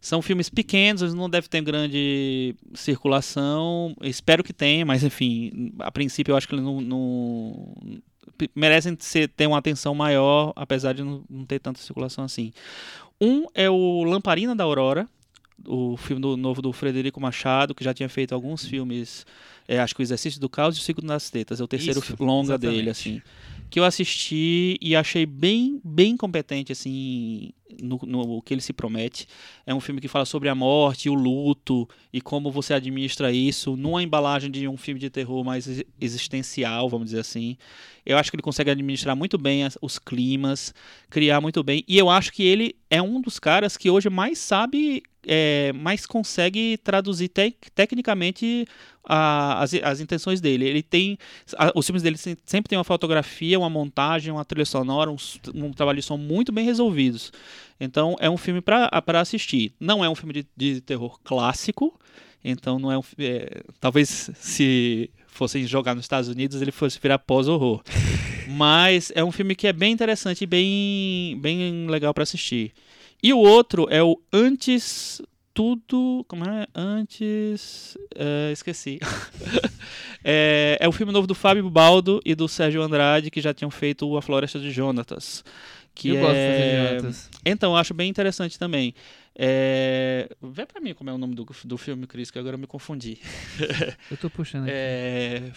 São filmes pequenos, eles não devem ter grande circulação. Espero que tenha, mas enfim, a princípio eu acho que eles não, não- merecem ser, ter uma atenção maior, apesar de não, não ter tanta circulação assim. Um é o Lamparina da Aurora, o filme do, novo do Frederico Machado, que já tinha feito alguns filmes, é, acho que o Exercício do Caos e o Ciclo das Tetas, é o terceiro Isso, longa exatamente. dele, assim. Que eu assisti e achei bem, bem competente, assim, no, no que ele se promete. É um filme que fala sobre a morte, o luto e como você administra isso numa embalagem de um filme de terror mais ex- existencial, vamos dizer assim. Eu acho que ele consegue administrar muito bem as- os climas, criar muito bem. E eu acho que ele é um dos caras que hoje mais sabe, é, mais consegue traduzir tec- tecnicamente a- as, as intenções dele. Ele tem. a- os filmes dele se- sempre tem uma fotografia, uma montagem, uma trilha sonora, um, um trabalho de som muito bem resolvidos. Então é um filme para assistir. Não é um filme de, de terror clássico. Então não é um. é, talvez se fossem jogar nos Estados Unidos ele fosse virar pós-horror. Mas é um filme que é bem interessante e bem, bem legal para assistir. E o outro é o Antes Tudo. Como é? Antes. é, esqueci. é, é o filme novo do Fábio Baldo e do Sérgio Andrade, que já tinham feito A Floresta de Jonatas. Que eu é... gosto de Jonatas. Então, eu acho bem interessante também. É... Vê pra mim como é o nome do, do filme, Cris, que agora eu me confundi. Eu tô puxando aqui. É,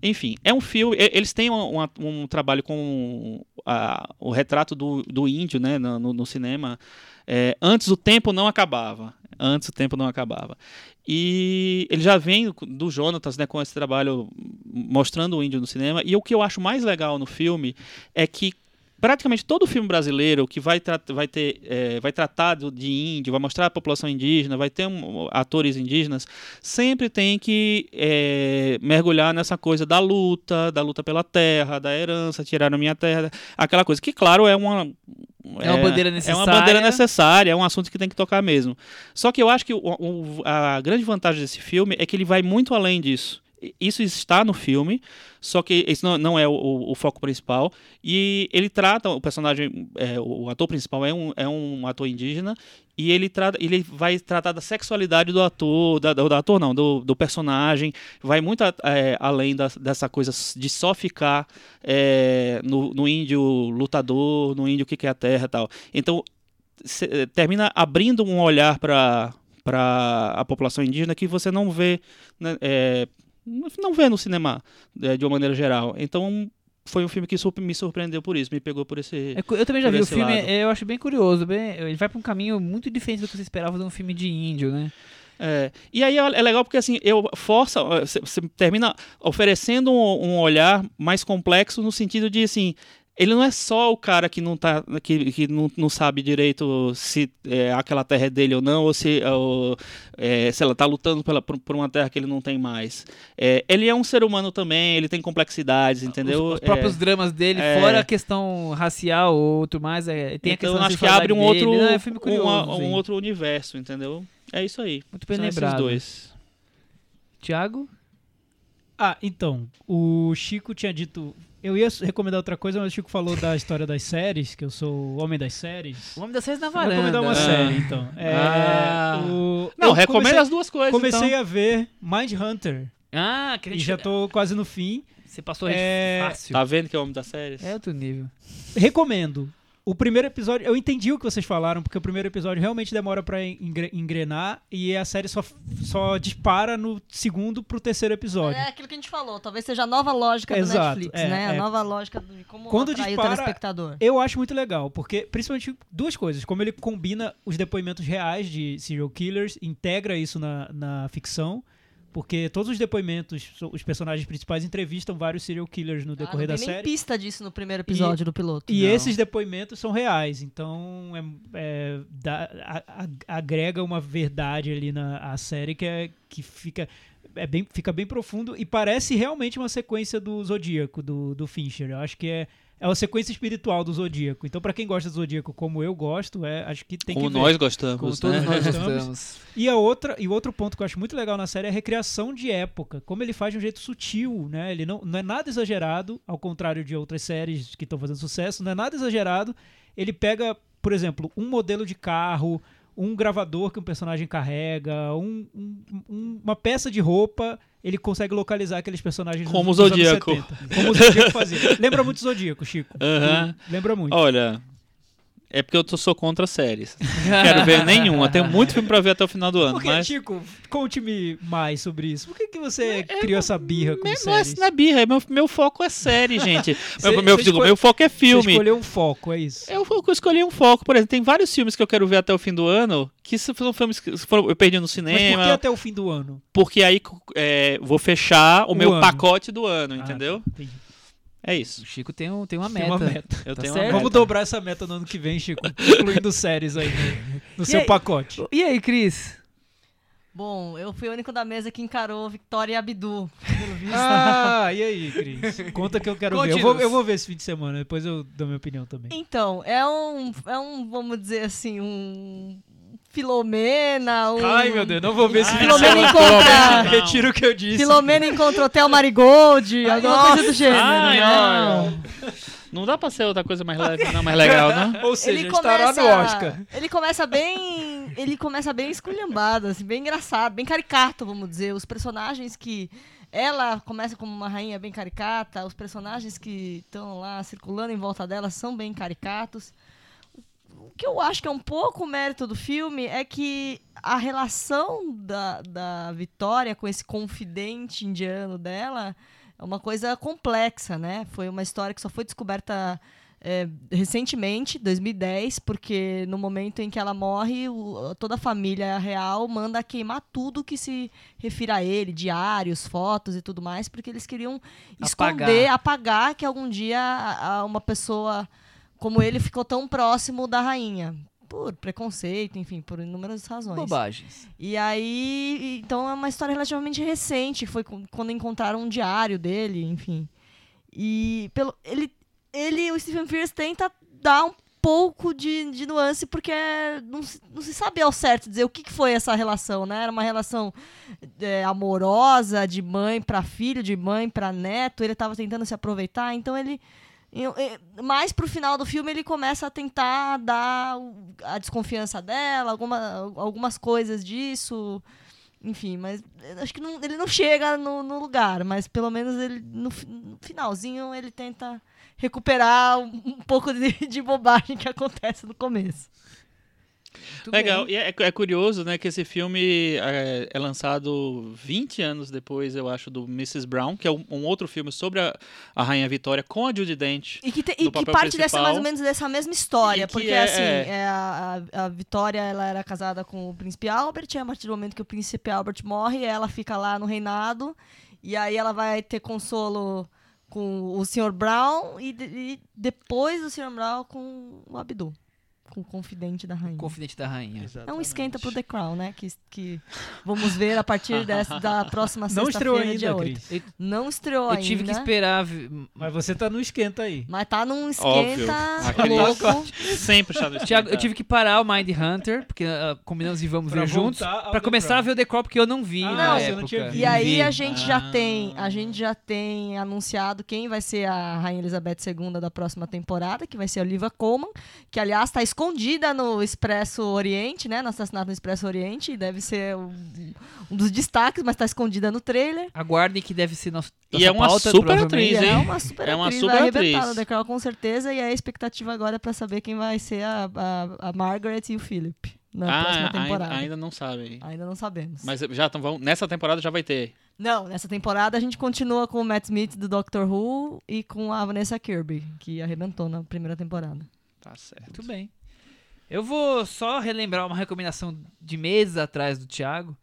Enfim, é um filme. Eles têm um, uma- um trabalho com a- o retrato do, do índio, né, no, no- no cinema. É, antes o tempo não acabava. Antes o tempo não acabava. E ele já vem do Jonatas, né, com esse trabalho mostrando o índio no cinema. E o que eu acho mais legal no filme é que praticamente todo filme brasileiro que vai, tra vai, ter, é, vai tratar de índio, vai mostrar a população indígena, vai ter um- atores indígenas, sempre tem que é, mergulhar nessa coisa da luta, da luta pela terra, da herança, tirar a minha terra, aquela coisa que, claro, é uma. É uma bandeira É uma necessária. bandeira necessária, é um assunto que tem que tocar mesmo. Só que eu acho que o- o- a grande vantagem desse filme é que ele vai muito além disso. Isso está no filme, só que esse não, não é o, o- o foco principal. E ele trata o personagem, é, o ator principal é um, é um ator indígena, e ele, trata, ele vai tratar da sexualidade do ator, da, do, do ator não, do, do personagem, vai muito a- é, além da- dessa coisa de só ficar é, no, no índio lutador, no índio que quer a terra e tal. Então, se- eh, termina abrindo um olhar para para a população indígena que você não vê né, é, não vê no cinema é, de uma maneira geral então foi um filme que me surpreendeu por isso me pegou por esse É eu também já vi o filme, lado. eu acho bem curioso. Bem, ele vai pra um caminho muito diferente do que você esperava de um filme de índio, né? É, e aí é é legal porque assim, eu força, você você termina oferecendo um, um olhar mais complexo no sentido de assim, ele não é só o cara que não tá que, que não, não sabe direito se é, aquela terra é dele ou não, ou se, ou, é, se ela tá lutando pela, por, por uma terra que ele não tem mais. É, ele é um ser humano também, ele tem complexidades, entendeu? Os, os próprios É, dramas dele, é. fora a questão racial ou outro mais, é, tem a então questão eu da acho que abre um dele, outro, né? É um filme curioso, uma- sim. um outro universo, entendeu? É isso aí. Muito bem São esses lembrado. dois. Tiago? Ah, então, o Chico tinha dito. Eu ia recomendar outra coisa, mas o Chico falou da história das séries, que eu sou o homem das séries. O Homem das Séries na Eu Vou Varanda. recomendar uma Ah. série, então. É, Ah. o- Não, eu comecei, as duas coisas. comecei então. a ver Mindhunter Ah, que a e já tô quase no fim. Você passou É, fácil. Tá vendo que é o homem das séries? É outro nível. Recomendo. O primeiro episódio, eu entendi o que vocês falaram, porque o primeiro episódio realmente demora pra engre- engrenar e a série só, só dispara no segundo pro terceiro episódio. É aquilo que a gente falou, talvez seja a nova lógica do Exato, Netflix, é, né? A é. nova lógica de como Quando atrair dispara- o telespectador. Eu acho muito legal, porque principalmente duas coisas. Como ele combina os depoimentos reais de serial killers, integra isso na, na ficção, porque todos os depoimentos, os personagens principais entrevistam vários serial killers no Ah, decorrer não da tem série. pista disso no primeiro episódio do piloto. E Não. esses depoimentos são reais, então é, é, dá- a- a- agrega uma verdade ali na série que, é, que fica, é bem, fica bem profundo e parece realmente uma sequência do Zodíaco, do, do Fincher. Eu acho que é, é uma sequência espiritual do Zodíaco. Então, pra quem gosta do Zodíaco como eu gosto, é, acho que tem Como que ver. nós gostamos, Como né? todos nós Estamos. gostamos. E a outra e o outro ponto que eu acho muito legal na série é a recriação de época, como ele faz de um jeito sutil, né? Ele não, não é nada exagerado, ao contrário de outras séries que estão fazendo sucesso, não é nada exagerado. Ele pega, por exemplo, um modelo de carro, um gravador que um personagem carrega, um- um- um- uma peça de roupa, ele consegue localizar aqueles personagens Como o Zodíaco. 70. Como o Zodíaco fazia. Lembra muito o Zodíaco, Chico. Aham. Lembra muito. Olha, É porque eu tô, sou contra séries. Não quero ver nenhuma. Tenho muito filme pra ver até o final do ano. Mas Chico, conte-me mais sobre isso. Por que, que você criou essa birra com Me- não é, séries? não é birra, meu, meu foco é série, gente. Cê- meu, meu, digo, escolhe- meu foco é Você filme. escolheu um foco, é isso? Eu, eu escolhi um foco, por exemplo, tem vários filmes que eu quero ver até o fim do ano, que são filmes que foram- eu perdi no Mas por cinema, que até o fim do ano? porque aí é, vou fechar o, O meu ano. pacote do ano, Ah, entendeu? tá, entendi. É isso. O Chico tem, um, tem uma Tem meta. uma meta. Eu Tá tenho certo. uma Vamos meta. dobrar essa meta no ano que vem, Chico. Incluindo séries aí no, no seu aí? pacote. E aí, Cris? Bom, eu fui o único da mesa que encarou Victoria e Abdu, pelo visto. Ah, e aí, Cris? Conta que eu quero ver. Eu vou, eu vou ver esse fim de semana, depois eu dou minha opinião também. Então, é um, é um, vamos dizer assim, um Filomena, um... Ai, meu Deus, não vou ver esse Ai, fim de Filomena encontra... Não. Retiro o que eu disse. Filomena encontra Hotel Marigold, alguma coisa do gênero, Ai, né? olha. Não dá pra ser outra coisa mais leve, não, mais legal, não? Ou seja, ele estará começa, no Oscar. Ele começa bem. Ele começa bem esculhambado, assim, bem engraçado, bem caricato, vamos dizer. Os personagens que. Ela começa como uma rainha bem caricata, os personagens que estão lá circulando em volta dela são bem caricatos. O que eu acho que é um pouco o mérito do filme é que a relação da, da Vitória com esse confidente indiano dela é uma coisa complexa, né? Foi uma história que só foi descoberta é, recentemente, 2010, porque no momento em que ela morre, o- toda a família real manda queimar tudo que se refira a ele, diários, fotos e tudo mais, porque eles queriam esconder, apagar que algum dia a- a- uma pessoa como ele ficou tão próximo da rainha. Por preconceito, enfim, por inúmeras razões. Bobagens. E aí, então é uma história relativamente recente, foi quando encontraram um diário dele, enfim. E pelo ele ele o Stephen Frears tenta dar um pouco de, de nuance porque não, se- não se sabe ao certo dizer o que, que foi essa relação, né? Era uma relação é, amorosa de mãe para filho, de mãe para neto. Ele estava tentando se aproveitar, então ele mais pro final do filme ele começa a tentar dar a desconfiança dela, alguma, algumas coisas disso. Enfim, mas eu acho que não- ele não chega no, no lugar, mas pelo menos ele no, no finalzinho ele tenta recuperar um, um pouco de, de bobagem que acontece no começo. Muito Legal. bem. E é, é curioso, né, que esse filme é, é lançado 20 anos depois, eu acho, do Mrs. Brown, que é um, um outro filme sobre a, a Rainha Vitória com a Judy Dent. E que, te- e que parte dessa mais ou menos dessa mesma história, que porque é- assim, é. é, a, a- Vitória ela era casada com o príncipe Albert, e a partir do momento que o príncipe Albert morre, ela fica lá no reinado, e aí ela vai ter consolo com o Sr. Brown e, e depois do Sr. Brown com o Abdu, com o confidente da rainha. Confidente da rainha. É um esquenta pro The Crown, né? Que, que vamos ver a partir dessa, da próxima Não estreou sexta-feira, ainda, dia 8. Cris. Não estreou Eu ainda. tive que esperar. Mas você tá no esquenta aí. Mas tá num Óbvio. esquenta Aquele- louco. Sempre está no Thiago, eu esquenta. tive que parar o Mind Hunter, porque ah, combinamos e vamos Pra ver juntos. The começar Crown. a ver o The Crown, porque eu não vi Ah, na não época. tinha E aí a gente já Ah. tem, a gente já tem anunciado quem vai ser a Rainha Elizabeth II da próxima temporada, que vai ser a Olivia Colman, que aliás está escondida no Expresso Oriente, né, no assassinato no Expresso Oriente, e deve ser um, um dos destaques, mas está escondida no trailer. Aguardem que deve ser nosso. E é uma super atriz, E hein? é uma super É uma atriz, super vai arrebentar atriz. no The Crown com certeza, e a expectativa agora é para saber quem vai ser a, a, a Margaret e o Philip na próxima Ah, temporada. ainda, ainda não sabem. Ainda não sabemos. Mas já tão, nessa temporada já vai ter. Não, nessa temporada a gente continua com o Matt Smith do Doctor Who e com a Vanessa Kirby, que arrebentou na primeira temporada. Tá certo. Muito bem. Eu vou só relembrar uma recomendação de meses atrás do Thiago,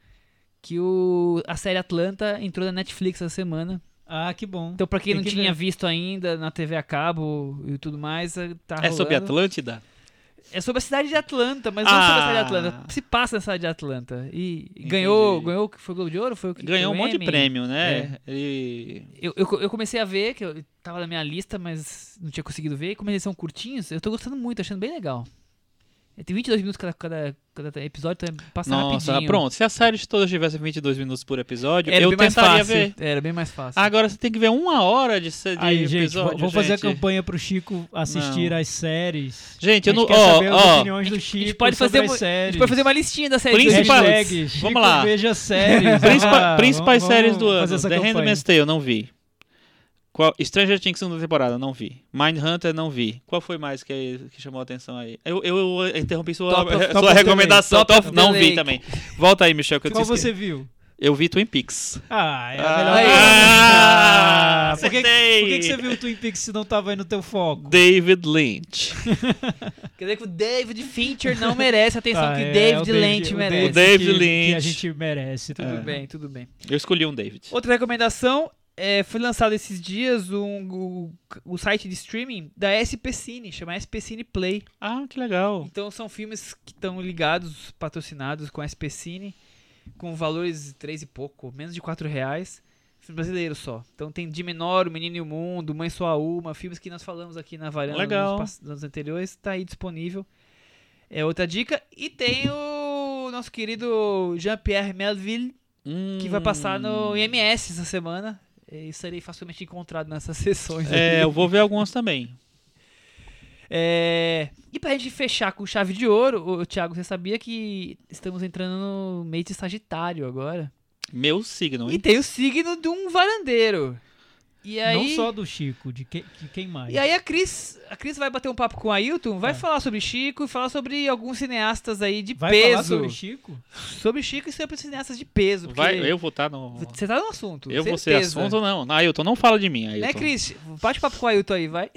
que o, a série Atlanta entrou na Netflix essa semana. Ah, que bom. Então, pra quem Tem não que tinha ver. visto ainda na TV a cabo e tudo mais, eh, tá É sobre rolando. Atlântida? É sobre a cidade de Atlanta, mas não sobre a cidade de Ah. Atlanta. Se passa na cidade de Atlanta. E e Entendi. ganhou, ganhou o que foi o Globo de Ouro? Foi o que Ganhou um monte de prêmio, né? É. Ele... Eu, eu, eu comecei a ver, que eu tava na minha lista, mas não tinha conseguido ver. E como eles são curtinhos, eu tô gostando muito, achando bem legal. É, Tem 22 minutos cada, cada, cada episódio, então passa Nossa, rapidinho. pronto. Se as séries todas tivessem 22 minutos por episódio, Era eu bem mais tentaria fácil. ver. Era bem mais fácil. Agora você tem que ver uma hora de, de Aí, gente, episódio, vou, vou fazer a gente. campanha pro Chico assistir Não. as séries. Gente, A eu gente não... quer Ó, saber as ó, opiniões do Chico a gente pode fazer uma, a séries. gente pode fazer uma listinha das séries. Hashtag Netflix. Chico Vamos lá. veja séries. Principal- Vamos lá, principais vamos- séries do vamos ano. The. Handmaid's Tale, eu não vi. Qual, Stranger Things segunda temporada, não vi. Mindhunter, não vi. Qual foi mais que, que chamou a atenção aí? Eu, eu, eu interrompi sua, Top of- sua Top recomendação. Top Top- não vi também. Volta aí, Michel, que eu Qual disse você viu? Eu vi Twin Peaks. Ah, é a Ah, melhor. ah, Ah, por que, por que que você viu o Twin Peaks se não tava aí no teu foco? David Lynch. Quer dizer que o David Fincher não merece a atenção Ah, que é, David o Lynch o merece. O David que- Lynch. Que a gente merece. Tudo É. bem, tudo bem. Eu escolhi um David. Outra recomendação, é, foi lançado esses dias um, o, o site de streaming da SP Cine, chama SP Cine Play. Ah, que legal. Então são filmes que estão ligados, patrocinados com a SP Cine, com valores três e pouco, menos de 4 reais. Filme brasileiro só. Então tem De Menor, O Menino e o Mundo, Mãe Só a Uma, filmes que nós falamos aqui na varanda Legal. nos, pass- nos anteriores, tá aí disponível. É outra dica. E tem o nosso querido Jean-Pierre Melville, que vai passar no Hum. IMS essa semana. E serei facilmente encontrado nessas sessões. É, aí. eu vou ver alguns também. É, E pra gente fechar com chave de ouro, ô, Thiago, você sabia que estamos entrando no mês de Sagitário agora? Meu signo, E hein? tem o signo de um varandeiro. E aí, Não só do Chico, de que- de quem mais? e aí a Cris, a Cris vai bater um papo com o Ailton, vai falar sobre Chico e falar sobre alguns cineastas aí de Vai peso. falar sobre Chico? Sobre Chico e sobre cineastas de peso. Vai, eu vou estar no. Você tá no assunto. Eu vou ser certeza. assunto, não. Ailton, não fala de mim, Ailton. Né, Cris? Bate papo com o Ailton aí, vai.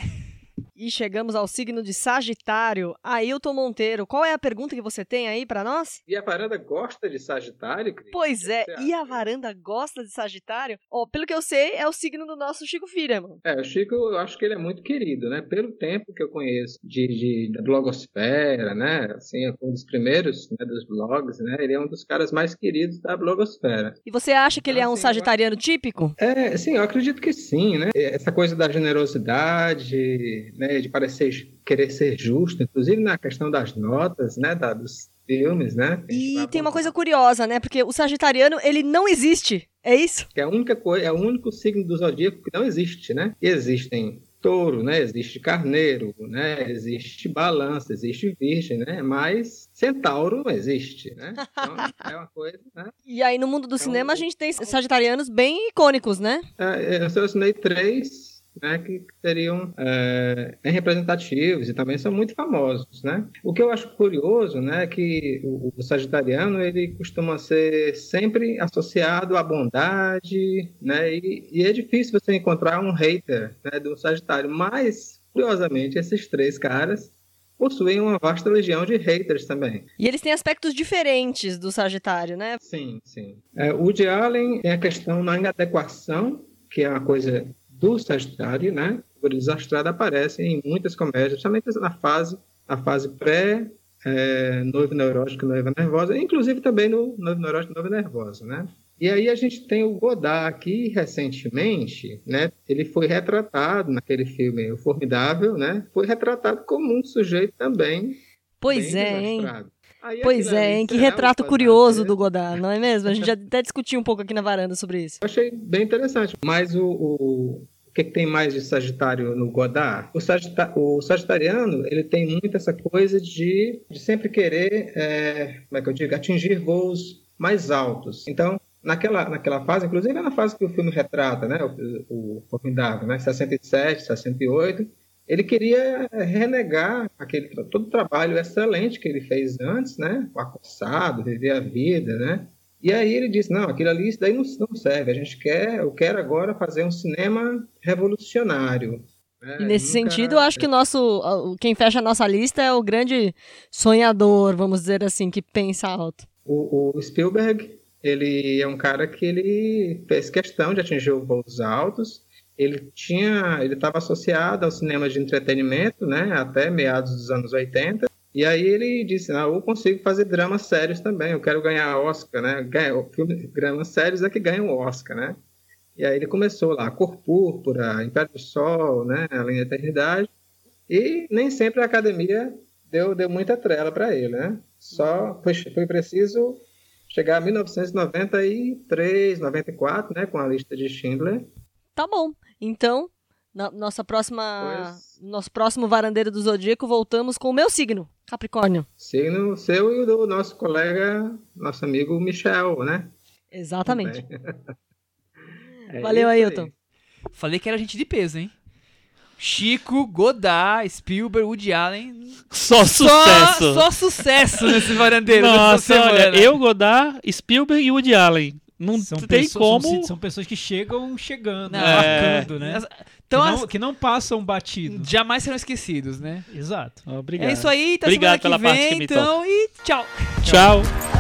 E chegamos ao signo de Sagitário. Ailton Monteiro, qual é a pergunta que você tem aí pra nós? E a varanda gosta de Sagitário, Cris? Pois é, você e a varanda gosta de Sagitário? Ó, pelo que eu sei, é o signo do nosso Chico Firman. É, o Chico, eu acho que ele é muito querido, né? Pelo tempo que eu conheço de, de da blogosfera, né? Assim, é um dos primeiros né, dos blogs, né? Ele é um dos caras mais queridos da blogosfera. E você acha que ele é um Assim, eu sagitariano típico? É, sim, eu acredito que sim, né? Essa coisa da generosidade, né? De parecer querer ser justo, inclusive na questão das notas, né? Da, dos filmes, né? E tem uma coisa curiosa, né? Porque o sagitariano, ele não existe. É isso? é a única coisa, é o único signo do zodíaco que não existe, né? E existem touro, né? Existe carneiro, né? Existe balança, existe virgem, né? Mas centauro não existe, né? Então é uma coisa, né? E aí, no mundo do Então, cinema, a gente tem sagitarianos bem icônicos, né? É, Eu selecionei três, né? Que seriam é, bem representativos e também são muito famosos, né? O que eu acho curioso, né? É que o, o sagitariano ele costuma ser sempre associado à bondade, né? E, e é difícil você encontrar um hater né, do sagitário, mas curiosamente esses três caras possuem uma vasta legião de haters também. E eles têm aspectos diferentes do sagitário, né? Sim, sim. É, o Woody Allen tem a questão na inadequação, que é uma coisa do Sagitário, né? O desastrado aparece em muitas comédias, principalmente na fase, na fase pré é, noivo neurótico, noiva nervosa, inclusive também no noivo neurótico, noiva nervosa, né? E aí a gente tem o Godard aqui recentemente, né? Ele foi retratado naquele filme O Formidável, né? Foi retratado como um sujeito também Pois é, hein? Aí Pois é, hein? Que o retrato curioso do Godard, não é mesmo? A gente já até discutiu um pouco aqui na varanda sobre isso. Eu achei bem interessante. Mas o, o, o que, que tem mais de Sagitário no Godard? O, sagita, o Sagitariano, ele tem muito essa coisa de, de sempre querer, é, como é que eu digo, atingir voos mais altos. Então, naquela, naquela fase, inclusive é na fase que o filme retrata, né? O, o Formidável, né? 67, 68. Ele queria renegar aquele, todo o trabalho excelente que ele fez antes, né? O acossado, viver a vida, né? E aí ele disse, não, aquilo ali, isso daí não, não serve. A gente quer, eu quero agora fazer um cinema revolucionário. né? E nesse Nunca- sentido, eu acho que nosso, quem fecha a nossa lista é o grande sonhador, vamos dizer assim, que pensa alto. O, o Spielberg, ele é um cara que ele fez questão de atingir voos altos. Ele tinha, ele estava associado ao cinema de entretenimento, né, até meados dos anos 80. E aí ele disse, não, eu consigo fazer dramas sérios também. Eu quero ganhar Oscar, né? Ganha, filme, dramas sérios é que ganham o Oscar, né? E aí ele começou lá, Cor Púrpura, Império do Sol, né, Além da Eternidade. E nem sempre a academia deu, deu muita trela para ele, né? Só foi, foi preciso chegar a 1993, 94, né, com a lista de Schindler. Tá bom. Então, na nossa próxima, Pois- nosso próximo varandeiro do Zodíaco, voltamos com o meu signo, Capricórnio. Signo seu e o do nosso colega, nosso amigo Michel, né? Exatamente. É Valeu, isso aí. Ailton. Falei que era gente de peso, hein? Chico, Godard, Spielberg, Woody Allen. Só Só, sucesso. só sucesso nesse varandeiro. Nossa, olha, semana. eu, Godard, Spielberg e Woody Allen. Não São tem pessoas- como. São, são pessoas que chegam chegando, Não, marcando, né? Então, que, não, as- que não passam batido. jamais serão esquecidos, né? Exato. Obrigado. É isso aí, tá Obrigado pela que parte vem, que me então, e tchau. Tchau.